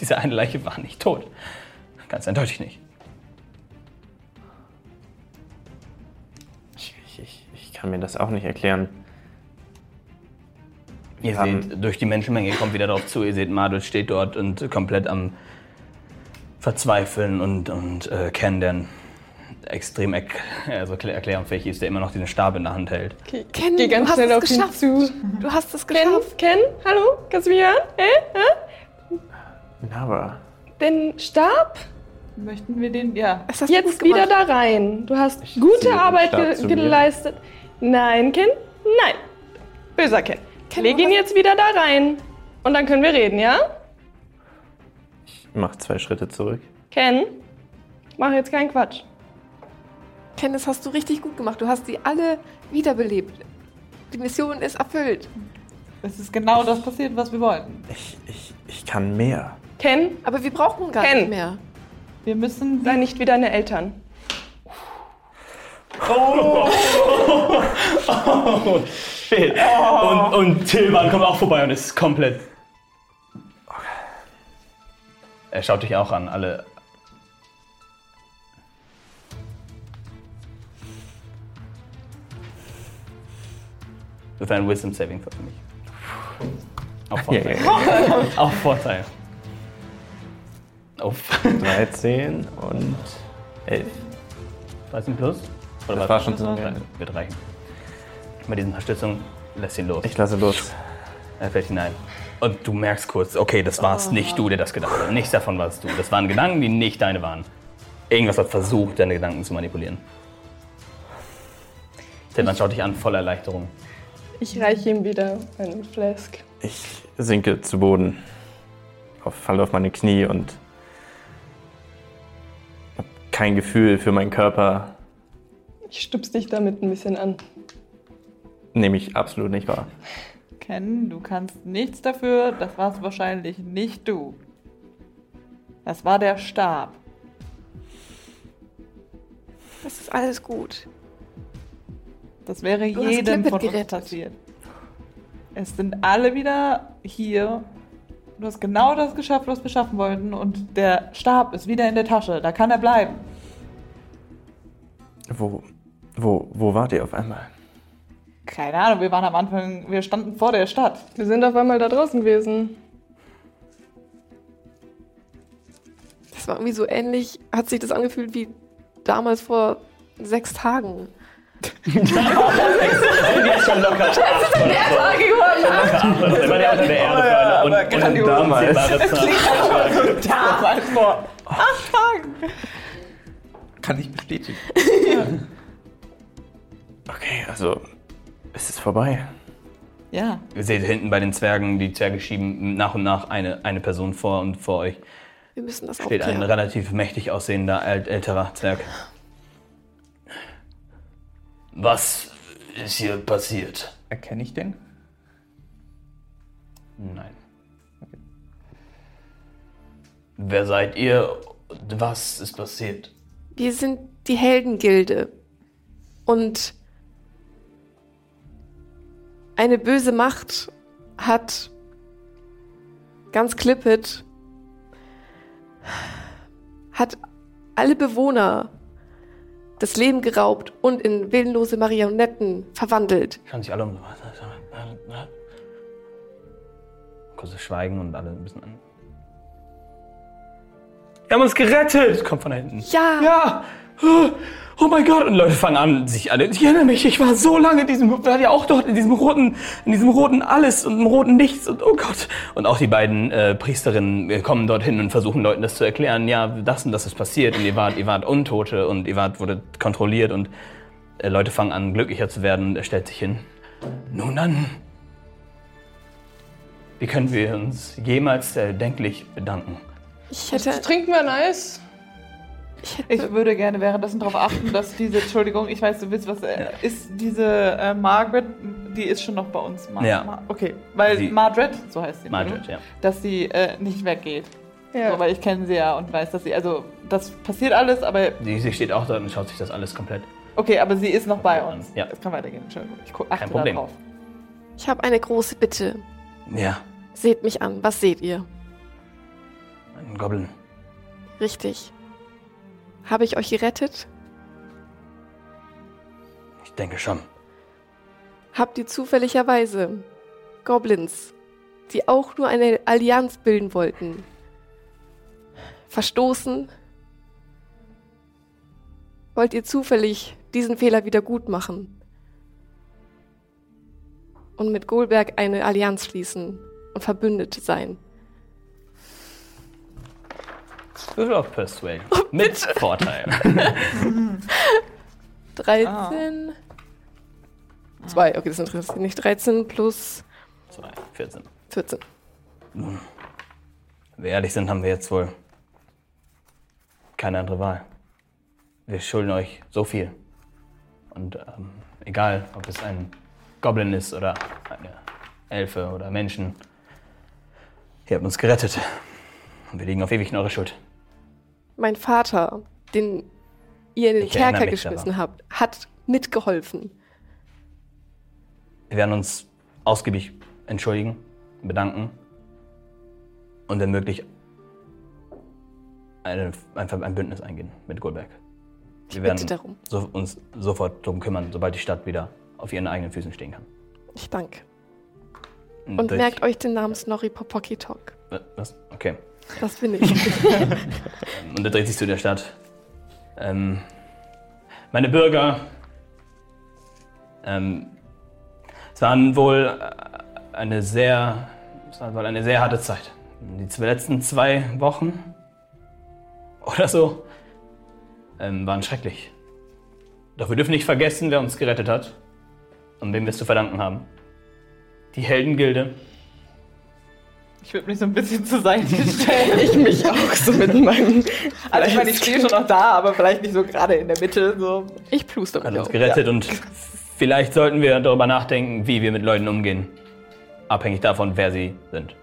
Diese eine Leiche war nicht tot. Ganz eindeutig nicht. Kann mir das auch nicht erklären. Ihr Wir haben- seht, durch die Menschenmenge kommt wieder drauf zu. Ihr seht, Mardus steht dort und komplett am Verzweifeln und, und äh, Ken, der extrem erk also erklär- erklärungsfähig ist, der immer noch diesen Stab in der Hand hält. Okay, Ken, geh ganz du hast schnell es auf ihn geschafft. zu. Du hast es Ken, geschafft. Ken, hallo? Kannst du mich hören? Hä? Hä? Aber Den Stab Möchten wir den, ja. Hast jetzt wieder da rein. Du hast Ich gute Arbeit ge zu mir. Nein, Ken? Nein. Böser Ken. Ken, Leg ihn jetzt wieder da rein. Und dann können wir reden, ja? ich mache zwei Schritte zurück. Ken, mach jetzt keinen Quatsch. Ken, das hast du richtig gut gemacht. Du hast sie alle wiederbelebt. Die Mission ist erfüllt. Es ist genau das passiert, was wir wollten. Ich, ich, ich kann mehr. Ken, Aber wir brauchen gar Ken. nicht mehr. Wir müssen sei nicht wie deine Eltern. *laughs* Shit. Und, und Tilban kommt auch vorbei und ist komplett. Er schaut dich auch an, alle. Das wäre ein Wisdom Saving für mich. Auf Vorteil. *laughs* Auf Vorteil. Auf 13 und 11. 13 plus? Oder Das war schon zusammen. Wird reichen. Bei diesen Unterstützung lässt ihn los. Ich lasse los. Er fällt hinein. Und du merkst kurz, okay, das warst nicht du, der das gedacht hat. Nichts davon warst du. Das waren Gedanken, die nicht deine waren. Irgendwas hat versucht, deine Gedanken zu manipulieren. Tilman schaut dich an, voller Erleichterung. Ich reiche ihm wieder einen Flask. Ich sinke zu Boden, auf, falle auf meine Knie und habe kein Gefühl für meinen Körper. Ich stupst dich damit ein bisschen an. Nehme ich absolut nicht wahr. Ken, du kannst nichts dafür. Das warst wahrscheinlich nicht du. Das war der Stab. Das ist alles gut. Das wäre Du jedem von uns gerettet. passiert. Es sind alle wieder hier. Du hast genau das geschafft, was wir schaffen wollten. Und der Stab ist wieder in der Tasche. Da kann er bleiben. Wo, wo, wo wart ihr auf einmal? Keine Ahnung, wir waren am Anfang, wir standen vor der Stadt. Wir sind auf einmal da draußen gewesen. Das war irgendwie so ähnlich, hat sich das angefühlt wie damals vor sechs Tagen. Die ist schon locker. Das war der unter der Erde für eine un- unzählbare Zahl. Damals vor acht Tagen. Kann ich bestätigen. *laughs* Okay, also ist es vorbei. Ja, Ihr seht hinten bei den Zwergen, die Zwerge schieben nach und nach eine, eine Person vor und vor euch Wir müssen das steht ein aufklären. relativ mächtig aussehender äl älterer Zwerg. Was ist hier passiert? Erkenne ich den? Nein. Wer seid ihr? Was ist passiert? Wir sind die Heldengilde. Und eine böse Macht hat ganz klippet hat alle Bewohner das Leben geraubt und in willenlose Marionetten verwandelt. Schauen sich alle um. Kurzes Schweigen und alle ein bisschen an. Wir haben uns gerettet! Kommt von da hinten. Ja, Ja! Oh, mein Gott. Und Leute fangen an, sich alle, ich erinnere mich, ich war so lange in diesem, war ja auch dort in diesem roten, in diesem roten Alles und im roten Nichts und oh Gott. Und auch die beiden äh, Priesterinnen äh, kommen dorthin und versuchen Leuten das zu erklären, ja, das und das ist passiert und ihr wart, ihr wart Untote und ihr wart, wurde kontrolliert und äh, Leute fangen an, glücklicher zu werden. Er stellt sich hin. Nun dann, wie können wir uns jemals erdenklich bedanken? Ich hätte, trinken wir ein Eis. *laughs* ich würde gerne währenddessen darauf achten, dass diese, Entschuldigung, ich weiß, du willst was, äh, ist diese äh, Margaret, die ist schon noch bei uns. Ma Ja. Ma okay, weil Sie- Margaret, so heißt sie, Margaret, oder? ja. dass sie äh, nicht weggeht. Ja. So, weil ich kenne sie ja und weiß, dass sie, also das passiert alles, aber Sie, sie steht auch da und schaut sich das alles komplett. okay, aber sie ist noch bei uns. Ja. Es kann weitergehen, Entschuldigung. Ich achte Kein Problem. da drauf. ich habe eine große Bitte. Ja, Seht mich an. Was seht ihr? ein Goblin. Richtig. Habe ich euch gerettet? Ich denke schon. Habt ihr zufälligerweise Goblins, die auch nur eine Allianz bilden wollten, verstoßen? Wollt ihr zufällig diesen Fehler wieder gut machen? Und mit Goldberg eine Allianz schließen und Verbündete sein? Würfel auf Persuasion. Mit Vorteil. *laughs* 13. 2, okay, das interessiert nicht. 13 plus Zwei, 14. 14. Wenn wir ehrlich sind, haben wir jetzt wohl keine andere Wahl. Wir schulden euch so viel. Und ähm, egal, ob es ein Goblin ist oder eine Elfe oder Menschen, ihr habt uns gerettet. Und wir liegen auf ewig in eurer Schuld. Mein Vater, den ihr in den Ich Kerker geschmissen daran. habt, hat mitgeholfen. Wir werden uns ausgiebig entschuldigen, bedanken und wenn möglich ein, ein Bündnis eingehen mit Goldberg. Wir werden darum. So, uns sofort darum kümmern, sobald die Stadt wieder auf ihren eigenen Füßen stehen kann. Ich danke. Und durch- merkt euch den Namen Snorri Popokitok. Was? Okay. Das bin ich. *laughs* Und er dreht sich zu der Stadt. Ähm, meine Bürger, ähm, es waren wohl äh, eine sehr, es war wohl eine sehr harte Zeit. Die zwei- letzten zwei Wochen oder so ähm, waren schrecklich. Doch wir dürfen nicht vergessen, wer uns gerettet hat und wem wir es zu verdanken haben. Die Heldengilde. Ich würde mich so ein bisschen zur Seite *laughs* stellen. Ich mich auch so mit meinem. Also ich meine, ich stehe schon noch da, aber vielleicht nicht so gerade in der Mitte. So. Ich pluster hat uns gerettet und vielleicht sollten wir darüber nachdenken, wie wir mit Leuten umgehen. Abhängig davon, wer sie sind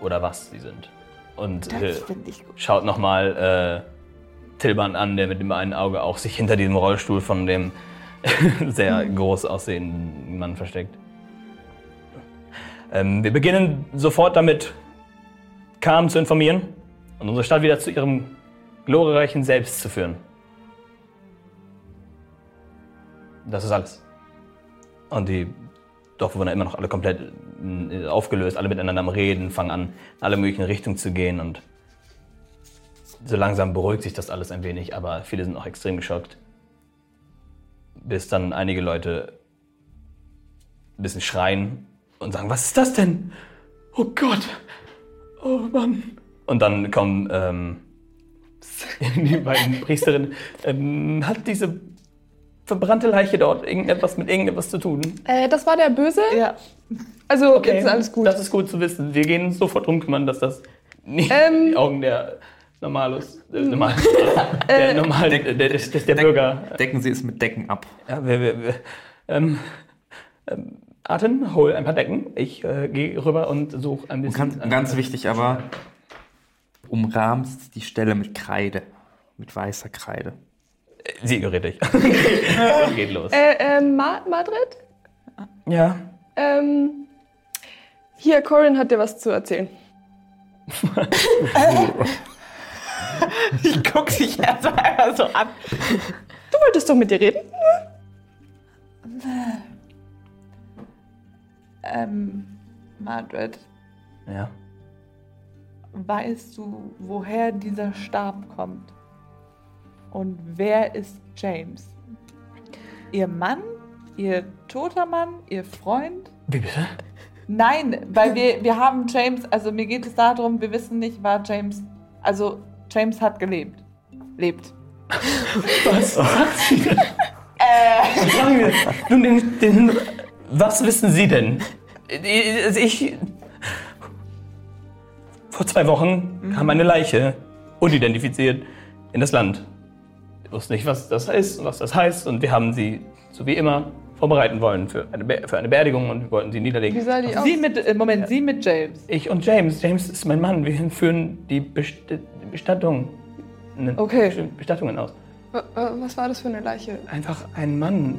oder was sie sind. Und äh, Das finde ich gut. schaut nochmal äh, Tilban an, der mit dem einen Auge auch sich hinter diesem Rollstuhl von dem *laughs* sehr groß aussehenden Mann versteckt. Ähm, wir beginnen sofort damit, Kam zu informieren und unsere Stadt wieder zu ihrem glorreichen Selbst zu führen. Das ist alles. Und die Dorfbewohner immer noch alle komplett äh, aufgelöst, alle miteinander am Reden, fangen an, in alle möglichen Richtungen zu gehen und so langsam beruhigt sich das alles ein wenig, aber viele sind auch extrem geschockt. Bis dann einige Leute ein bisschen schreien und sagen, was ist das denn? Oh Gott! Oh Mann! Und dann kommen ähm, *laughs* die beiden Priesterinnen. Ähm, hat diese verbrannte Leiche dort irgendetwas mit irgendetwas zu tun? Äh, das war der Böse? Ja. Also, jetzt ist alles gut. Das ist gut zu wissen. Wir gehen uns sofort drum kümmern, dass das nicht Ähm. in die Augen der Normalus, *laughs* äh, normal, der, normal, der, der, der, der Bürger. Decken Sie es mit Decken ab. Ja, wir, wir, wir, ähm, ähm, Arten, hol ein paar Decken. Ich äh, gehe rüber und suche ein Und bisschen. ganz, ganz wichtig aber, umrahmst die Stelle mit Kreide. Mit weißer Kreide. Sie gerät dich. *laughs* Geht los. Äh, äh, Ma Madrid? Ja. Ähm, hier, Corin hat dir was zu erzählen. *laughs* Ich gucke dich erst mal einmal so an. Du wolltest doch mit dir reden? Ähm, Margaret, Ja. weißt du, woher dieser Stab kommt? Und wer ist James? Ihr Mann? Ihr toter Mann? Ihr Freund? Wie bitte? Nein, weil wir, wir haben James, also mir geht es darum, wir wissen nicht, war James, also James hat gelebt. Lebt. Was *laughs* denn? Äh, Sagen wir, nun, den, den, was wissen Sie denn? Also Ich. Vor zwei Wochen kam eine Leiche, unidentifiziert, in das Land. Wir wussten nicht, was das ist und was das heißt, und wir haben sie, so wie immer, vorbereiten wollen für eine, Be für eine Beerdigung und wir wollten sie niederlegen. Wie sah die aus? sie mit, äh, Moment, sie mit James. Ich und James. James ist mein Mann. Wir führen die Best die Bestattung, ne, Okay. Bestattungen aus. Wa- wa- Was war das für eine Leiche? Einfach ein Mann,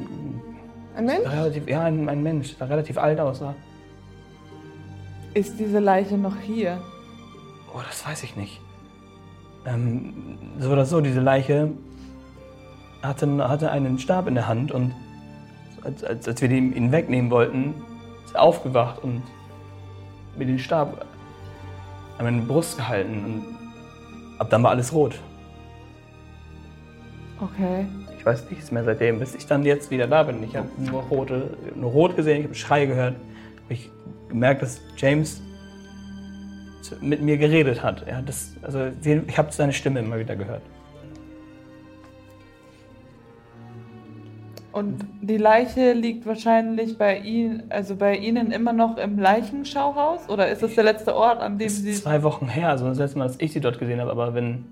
Ein Mensch? relativ, ja, ein, ein Mensch, der relativ alt aussah. Ist diese Leiche noch hier? Oh, das weiß ich nicht. Ähm, so oder so, diese Leiche hatte, hatte einen Stab in der Hand und als, als, als wir den, ihn wegnehmen wollten, ist er aufgewacht und mir den Stab an meine Brust gehalten und ab dann war alles rot. Okay. Ich weiß nichts mehr seitdem, bis ich dann jetzt wieder da bin. Ich habe nur, rote, nur rot gesehen, ich habe Schrei gehört. Hab ich gemerkt, dass James mit mir geredet hat. Er hat das, also ich habe seine Stimme immer wieder gehört. Und die Leiche liegt wahrscheinlich bei Ihnen, also bei Ihnen immer noch im Leichenschauhaus? Oder ist das der letzte Ort, an dem Sie. ist zwei Wochen her, also das letzte Mal, dass ich sie dort gesehen habe. Aber wenn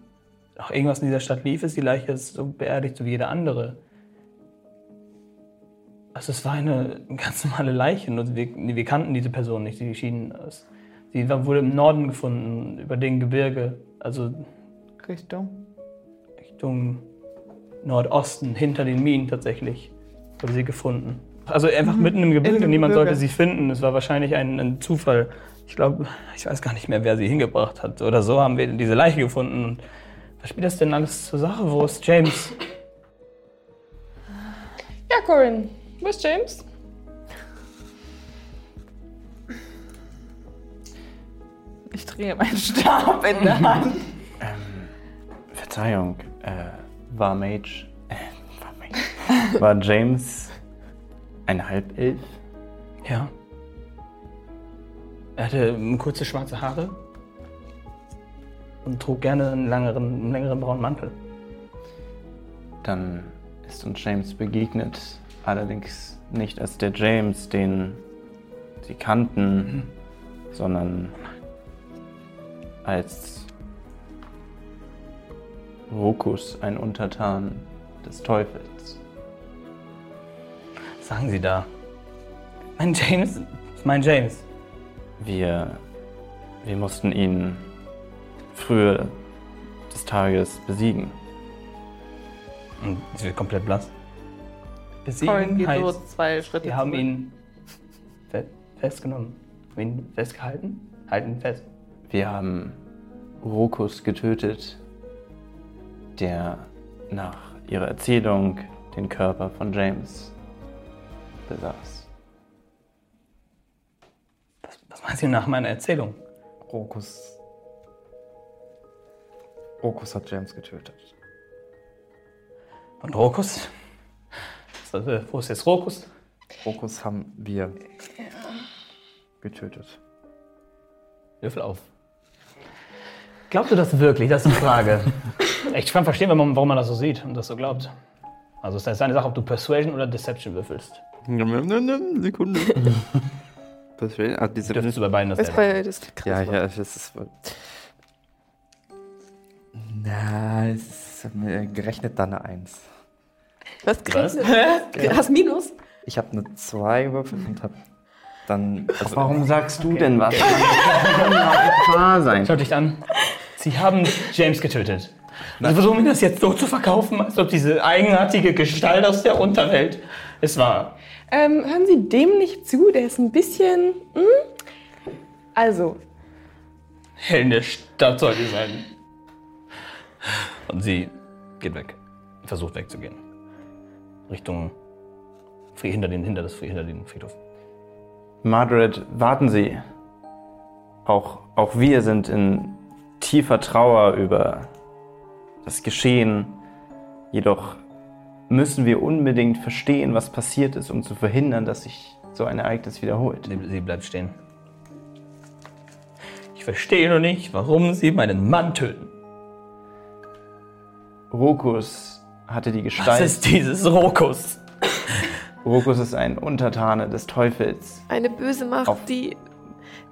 noch irgendwas in dieser Stadt lief, ist die Leiche jetzt so beerdigt, so wie jede andere. Also es war eine ganz normale Leiche, nur wir, wir kannten diese Person nicht. Sie schien, aus- sie wurde im Norden gefunden, über den Gebirge, also Richtung. Richtung Nordosten, hinter den Minen tatsächlich, wurde sie gefunden. Also einfach mitten im Gebirge, dem niemand Gebirge. sollte sie finden. Es war wahrscheinlich ein, ein Zufall. Ich glaube, ich weiß gar nicht mehr, wer sie hingebracht hat. Oder so haben wir diese Leiche gefunden. Und was spielt das denn alles zur Sache? Wo ist James? Ja, Corin. Wo ist James? Ich drehe meinen Stab in der Hand. *laughs* Ähm, Verzeihung, äh, war Mage, äh, war Mage, war James ein Halbelf? Ja. Er hatte kurze schwarze Haare und trug gerne einen längeren, einen längeren braunen Mantel. Dann ist uns James begegnet, allerdings nicht als der James, den sie kannten, sondern als Rokus, ein Untertan des Teufels. Was sagen Sie da? Mein James ist mein James. Wir, wir mussten ihn früher des Tages besiegen. Und sie wird komplett blass. Besiegen geht so heißt, zwei Schritte wir haben zurück. ihn fe festgenommen. Haben ihn festgehalten? Halten ihn fest. Wir haben Rokus getötet, der nach ihrer Erzählung den Körper von James besaß. Was, was meinen Sie nach meiner Erzählung? Rokus. Rokus hat James getötet. Und Rokus? Was, äh, wo ist jetzt Rokus? Rokus haben wir getötet. Würfel auf. Glaubst du das wirklich? Das ist eine Frage. *laughs* Ich kann verstehen, warum man, warum man das so sieht und das so glaubt. Also es ist eine Sache, ob du Persuasion oder Deception würfelst. Sekunde. *laughs* Persuasion? Ah, diese Dürftest du bei beiden Ist dasselbe. bei das Ja, ja, das ist. Na, es ist äh, gerechnet dann eine 1. Was Was? kriegst du? Hast Minus? Ich habe eine 2 gewürfelt und habe dann. Also, Warum sagst du denn was? Das kann doch wahr sein. Schau dich an. Sie haben James getötet. Sie versuchen mir das jetzt so zu verkaufen, als ob diese eigenartige Gestalt aus der Unterwelt es war. Ähm, hören Sie dem nicht zu, der ist ein bisschen. Hm? Also, Hell in der Stadt soll sie sein. Und sie geht weg. Versucht wegzugehen. Richtung hinter den, hinter das, hinter den Friedhof. Margaret, warten Sie. Auch, auch wir sind in tiefer Trauer über das Geschehen. Jedoch müssen wir unbedingt verstehen, was passiert ist, um zu verhindern, dass sich so ein Ereignis wiederholt. Sie, sie bleibt stehen. Ich verstehe nur nicht, warum Sie meinen Mann töten. Rokus hatte die Was Gestalt. ist dieses Rokus? Rokus ist ein Untertane des Teufels. Eine böse Macht, die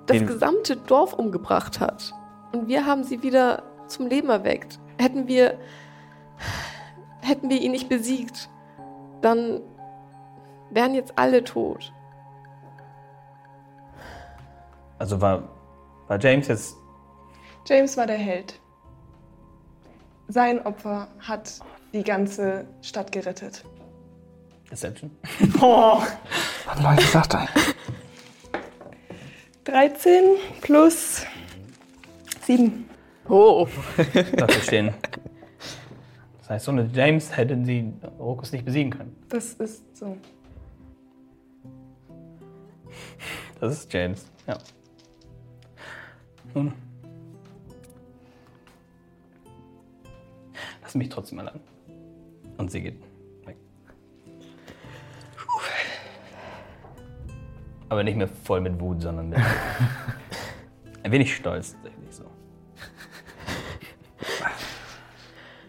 das gesamte Dorf umgebracht hat. Und wir haben sie wieder zum Leben erweckt. Hätten wir. Hätten wir ihn nicht besiegt, dann wären jetzt alle tot. Also war, war James jetzt. James war der Held. Sein Opfer hat die ganze Stadt gerettet. Deception? Was *laughs* mal gesagt ein? 13 plus 7. Oh. *laughs* Dafür stehen. Das heißt, ohne James hätten sie Rokus nicht besiegen können. Das ist so. Das ist James, ja. Nun. Lass mich trotzdem mal an. Und sie geht weg. Aber nicht mehr voll mit Wut, sondern mit *laughs* ein wenig stolz tatsächlich so.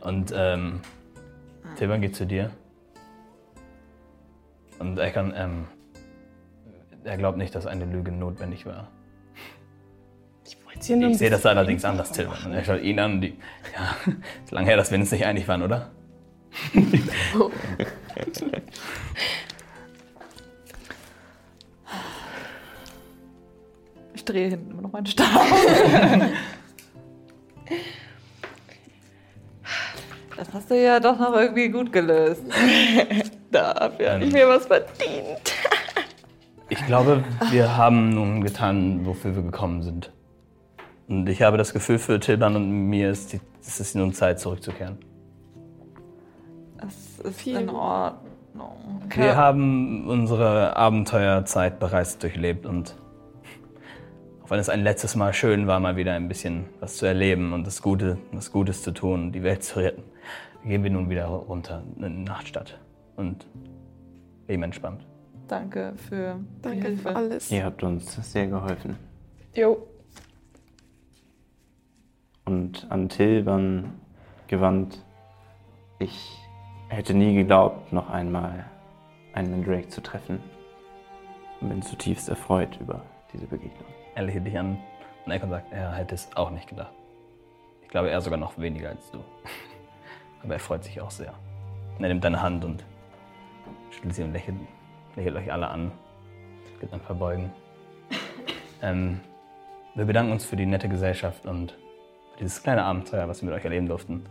Und ähm, Tilman geht zu dir. Und er kann, ähm, er glaubt nicht, dass eine Lüge notwendig war. Nur Ich sehe das allerdings anders, Tilman. Und er schaut ihn an die, ja, *laughs* ist lange her, dass wir uns nicht einig waren, oder? *laughs* Ich drehe hinten immer noch meinen Stab. *laughs* Das hast du ja doch noch irgendwie gut gelöst. Dafür habe ich Ähm. mir was verdient. Ich glaube, wir haben nun getan, wofür wir gekommen sind. Und ich habe das Gefühl, für Tilman und mir ist die, es ist nun Zeit, zurückzukehren. Das ist Vielen- in Ordnung. Wir haben unsere Abenteuerzeit bereits durchlebt und auch wenn es ein letztes Mal schön war, mal wieder ein bisschen was zu erleben und das Gute, was Gutes zu tun und die Welt zu retten, gehen wir nun wieder runter in die Nachtstadt und leben entspannt. Danke für die Danke Hilfe. für alles. Ihr habt uns sehr geholfen. Jo. Und an Tilban gewandt, ich hätte nie geglaubt, noch einmal einen Mandrake zu treffen. Und bin zutiefst erfreut über diese Begegnung. Er lächelt dich an und Ekon sagt, er hätte es auch nicht gedacht. Ich glaube, er sogar noch weniger als du. *laughs* Aber er freut sich auch sehr. Und er nimmt deine Hand und schüttelt sie und lächelt, lächelt euch alle an. Gibt ein paar Beugen. Ähm, wir bedanken uns für die nette Gesellschaft und dieses kleine Abenteuer, was wir mit euch erleben durften.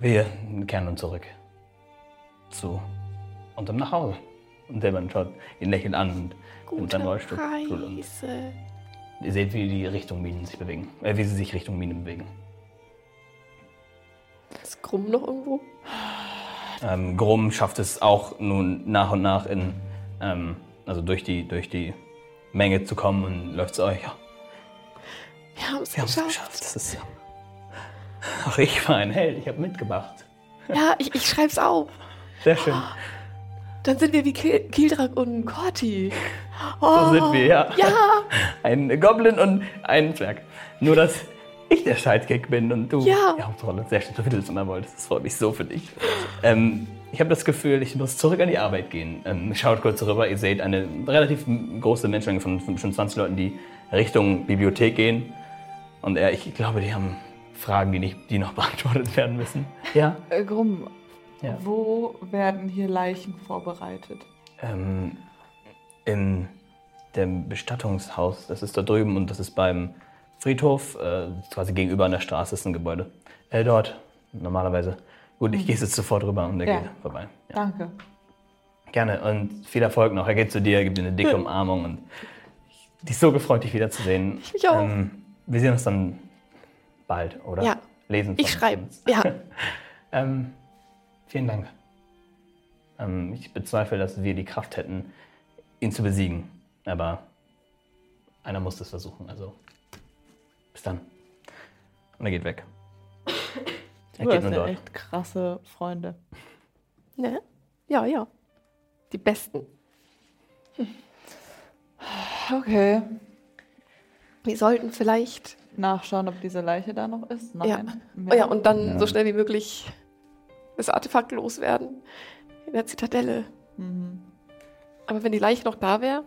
Wir kehren nun zurück zu unserem Nachhause. Und der Mann schaut ihn lächelnd an und nimmt seinen Rollstuhl. und. Ihr seht, wie die Richtung Minen sich bewegen. Äh, wie sie sich Richtung Minen bewegen. Ist Krumm noch irgendwo? Ähm, Grom schafft es auch nun nach und nach in, ähm, also durch die, durch die Menge zu kommen und läuft zu euch. Ja, Wir haben es es geschafft. geschafft. Das ist ja. Ach, ich war ein Held. Ich habe mitgemacht. Ja, ich, ich schreib's auf. Sehr schön. Dann sind wir wie Ki- Kildrak und Corti. So Oh, sind wir, ja. Ja, Ein Goblin und ein Zwerg. Nur, dass ich der Sidekick bin und du Ja. die Hauptrolle. Sehr schön, so wie du es immer wolltest. Das freut mich so für dich. Ähm, ich habe das Gefühl, ich muss zurück an die Arbeit gehen. Ähm, schaut kurz rüber, ihr seht eine relativ große Menschenmenge von, von schon 20 Leuten, die Richtung Bibliothek gehen. Und er, ich glaube, die haben Fragen, die, nicht, die noch *laughs* beantwortet werden müssen. Ja? Äh, Grumm, Ja. wo werden hier Leichen vorbereitet? Ähm, in dem Bestattungshaus, das ist da drüben und das ist beim Friedhof, äh, quasi gegenüber an der Straße ist ein Gebäude. Äh, dort, normalerweise. Gut, ich gehe jetzt sofort rüber und er Ja. geht vorbei. Ja. Danke. Gerne und viel Erfolg noch. Er geht zu dir, gibt dir eine dicke *laughs* Umarmung und ich, die ist so gefreut, dich wiederzusehen. Ich mich auch. Ähm, wir sehen uns dann bald, oder? Ja. Lesen ich schreibe. Ja, *laughs* Ähm, vielen Dank. Ähm, ich bezweifle, dass wir die Kraft hätten, ihn zu besiegen. Aber einer muss es versuchen. Also bis dann. Und er geht weg. Er Du geht hast nur ja dort. echt krasse Freunde. Ne? Ja, ja. Die besten. Okay. Wir sollten vielleicht. Nachschauen, ob diese Leiche da noch ist. Nein. Ja. Oh ja, und dann Ja. so schnell wie möglich das Artefakt loswerden. In der Zitadelle. Mhm. Aber wenn die Leiche noch da wäre,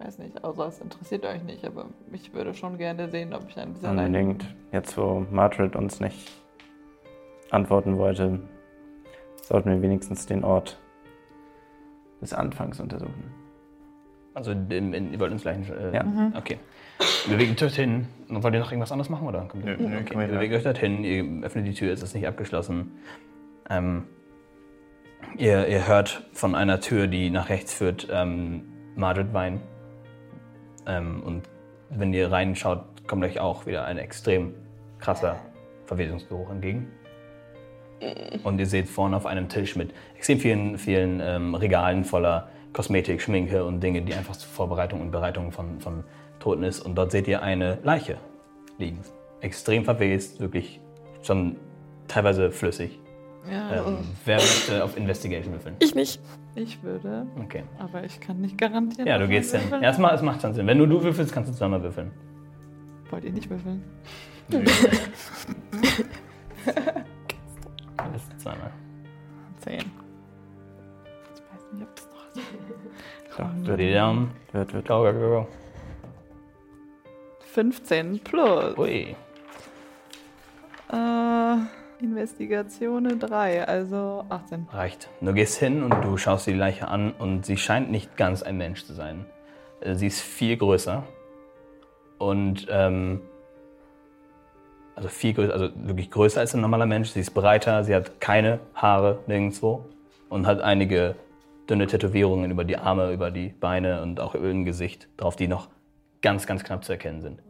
Ich weiß nicht, also es interessiert euch nicht, aber ich würde schon gerne sehen, ob ich an dieser Leiche... Unbedingt. Jetzt, wo Margaret uns nicht antworten wollte, sollten wir wenigstens den Ort des Anfangs untersuchen. Also ihr wollt ins gleichen. Äh, Ja. Mhm. Okay. Bewegt euch. Und Wollt ihr noch irgendwas anderes machen? Oder? Nö, nö, okay. wir Bewegt euch dorthin, ihr öffnet die Tür, es ist nicht abgeschlossen. Ähm, ihr, ihr hört von einer Tür, die nach rechts führt, ähm, Margaret weinen. Ähm, und wenn ihr reinschaut, kommt euch auch wieder ein extrem krasser Verwesungsgeruch entgegen. Und ihr seht vorne auf einem Tisch mit extrem vielen, vielen ähm, Regalen voller Kosmetik, Schminke und Dinge, die einfach zur Vorbereitung und Bereitung von, von Toten ist. Und dort seht ihr eine Leiche liegen. Extrem verwest, wirklich schon teilweise flüssig. Ja, Ähm, wer möchte auf Investigation würfeln? ich nicht. ich würde, Okay. aber ich kann nicht garantieren. Ja, du gehst hin. Erstmal, es macht schon Sinn. Wenn nur du würfelst, kannst du zweimal würfeln. Wollt ihr nicht würfeln? Du *laughs* bist zweimal. Zehn. Ich weiß nicht, ob das noch so Doch, Wird die Daumen. wird, wird. Go, go, go, go. 15 plus. Ui. Äh, Investigationen 3, also 18. Reicht. Du gehst hin und du schaust die Leiche an und sie scheint nicht ganz ein Mensch zu sein. Äh, Sie ist viel größer. Und, ähm, also viel größer, also wirklich größer als ein normaler Mensch. Sie ist breiter, sie hat keine Haare nirgendwo und hat einige dünne Tätowierungen über die Arme, über die Beine und auch über dem Gesicht drauf, die noch ganz, ganz knapp zu erkennen sind.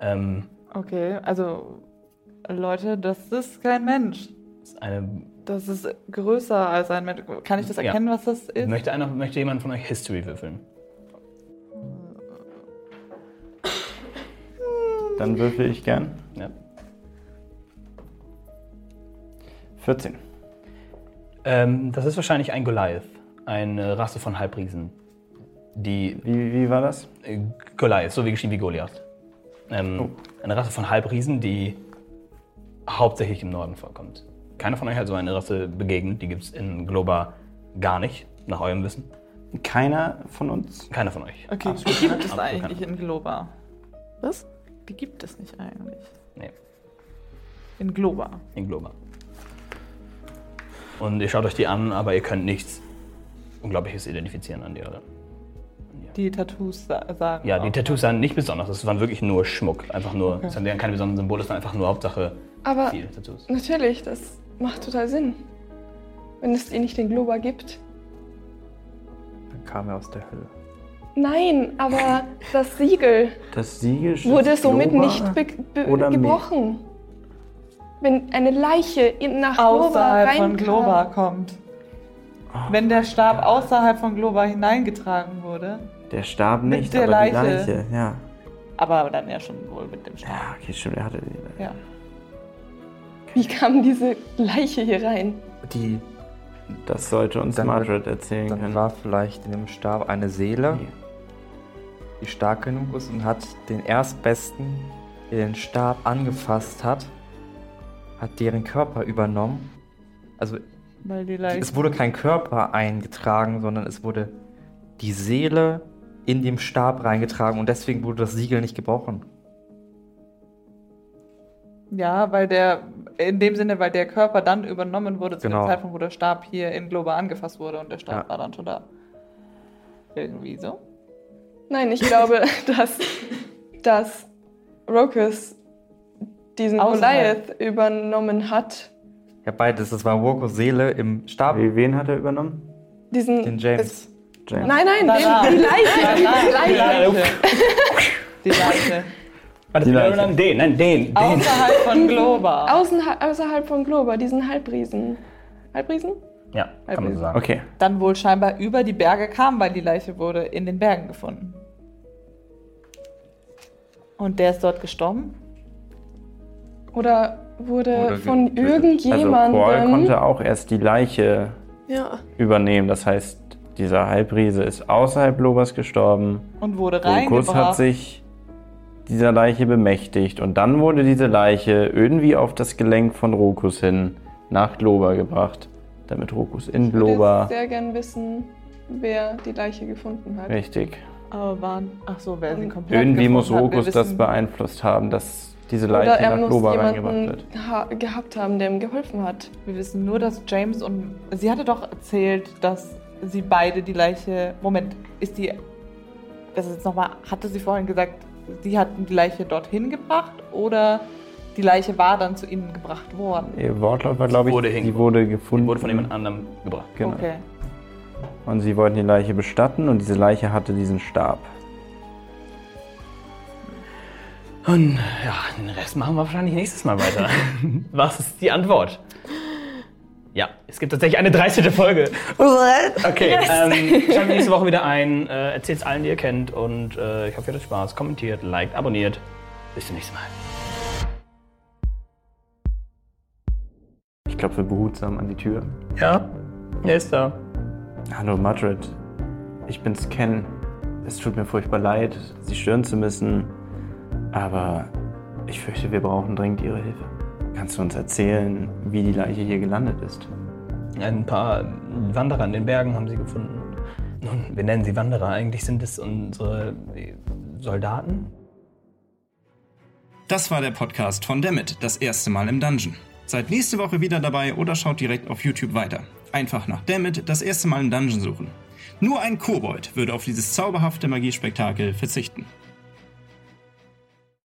Ähm, Okay, also Leute, das ist kein Mensch. das ist eine, Das ist größer als ein Mensch. Kann ich das Ja. erkennen, was das ist? möchte, einer, möchte jemand von euch History würfeln? Dann würfel ich gern. Ja. 14. Ähm, das ist wahrscheinlich ein Goliath, eine Rasse von Halbriesen. Die Wie, wie war das? äh, Goliath, so wie geschrieben wie Goliath. Ähm, Eine Rasse von Halbriesen, die hauptsächlich im Norden vorkommt. Keiner von euch hat so eine Rasse begegnet, die gibt es in Globa gar nicht, nach eurem Wissen. Keiner von uns? Keiner von euch. Okay, Absolut die gibt es Absolut eigentlich keiner. in Globa. Was? Die gibt es nicht eigentlich. Nee, In Globa. in Globa. Und ihr schaut euch die an, aber ihr könnt nichts Unglaubliches identifizieren an der. Die Tattoos sa sagen. Ja, die. Tattoos sahen nicht besonders. Das waren wirklich nur Schmuck. Einfach nur, Okay. es waren keine besonderen Symbole, es waren einfach nur Hauptsache Aber viele Tattoos. natürlich, das macht total Sinn. Wenn es ihr nicht den Globa gibt. Dann kam er aus der Hölle. Nein, aber das Siegel Das Siegel wurde somit Globa nicht be be oder mich? gebrochen. Wenn eine Leiche in nach Globa außerhalb von reinkam. Globa kommt. Wenn der Stab außerhalb von Globa hineingetragen wurde, Der Stab Mit nicht, der aber Leiche. die Leiche. Ja. aber dann ja schon wohl mit dem Stab. Ja, okay, stimmt. Er hatte die Ja. Wie kam diese Leiche hier rein? Die, Das sollte uns Dann- Margaret erzählen dann können. war vielleicht in dem Stab eine Seele, Nee. die stark genug ist und hat den Erstbesten, der den Stab angefasst hat, hat deren Körper übernommen. Also Weil die Leiche. es wurde kein Körper eingetragen, sondern es wurde die Seele in dem Stab reingetragen und deswegen wurde das Siegel nicht gebrochen. Ja, weil der, in dem Sinne, weil der Körper dann übernommen wurde zu Genau. dem Zeitpunkt, wo der Stab hier in Globa angefasst wurde und der Stab Ja. war dann schon da. Irgendwie so. Nein, ich glaube, *laughs* dass, dass Rokus diesen. Goliath übernommen hat. Ja, beides. Das war Wokos Seele im Stab, Wie, wen hat er übernommen? Diesen. den James. James. Nein, nein, die Leiche. Die die Leiche. Die Leiche. Die die Leiche. Leiche. Den, nein, den, den. Außerhalb von Globa. *laughs* Außen, außerhalb von Globa, diesen Halbriesen. Halbriesen? Ja, kann man so sagen. Okay. Dann wohl scheinbar über die Berge kam, weil die Leiche wurde in den Bergen gefunden. Und der ist dort gestorben? Oder wurde Oder von getötet. Also irgendjemandem. Qual konnte auch erst die Leiche Ja. übernehmen. Das heißt, dieser Halbriese ist außerhalb Lobas gestorben. Und wurde Rokus reingebracht. hat sich dieser Leiche bemächtigt und dann wurde diese Leiche irgendwie auf das Gelenk von Rokus hin nach Globa gebracht, damit Rokus in Ich würde Globa. sehr gern wissen, wer die Leiche gefunden hat. Richtig. Aber waren. Ach so, wer sie komplett Irgendwie muss gefunden hat. Rokus das beeinflusst haben, dass diese Oder Leiche er nach muss Globa reingebracht wird. ha gehabt haben, der ihm geholfen hat. Wir wissen nur, dass James und. Sie hatte doch erzählt, dass sie beide die Leiche. Moment, ist die. Das ist jetzt nochmal. Hatte sie vorhin gesagt, sie hatten die Leiche dorthin gebracht oder die Leiche war dann zu ihnen gebracht worden? Ihr Wortlaut war, glaube ich, wurde sie hingebracht. wurde gefunden. Wurde von jemand anderem gebracht. Genau. Okay. Und sie wollten die Leiche bestatten und diese Leiche hatte diesen Stab. Und ja, den Rest machen wir wahrscheinlich nächstes Mal weiter. *laughs* Was ist die Antwort? Ja, es gibt tatsächlich eine 13. Folge. Okay, ähm, *laughs* schaltet nächste Woche wieder ein. Äh, Erzählt es allen, die ihr kennt. Und äh, ich hoffe, ihr hattet Spaß. Kommentiert, liked, abonniert. Bis zum nächsten Mal. Ich klopfe behutsam an die Tür. Ja, er ist da. Hallo Madrid, ich bin's Ken. Es tut mir furchtbar leid, Sie stören zu müssen, aber ich fürchte, wir brauchen dringend Ihre Hilfe. Kannst du uns erzählen, wie die Leiche hier gelandet ist? Ein paar Wanderer in den Bergen haben sie gefunden. Nun, wir nennen sie Wanderer. Eigentlich sind es unsere äh, Soldaten. Das war der Podcast von Dammit, das erste Mal im Dungeon. Seid nächste Woche wieder dabei oder schaut direkt auf YouTube weiter. Einfach nach Dammit, das erste Mal im Dungeon suchen. Nur ein Kobold würde auf dieses zauberhafte Magiespektakel verzichten.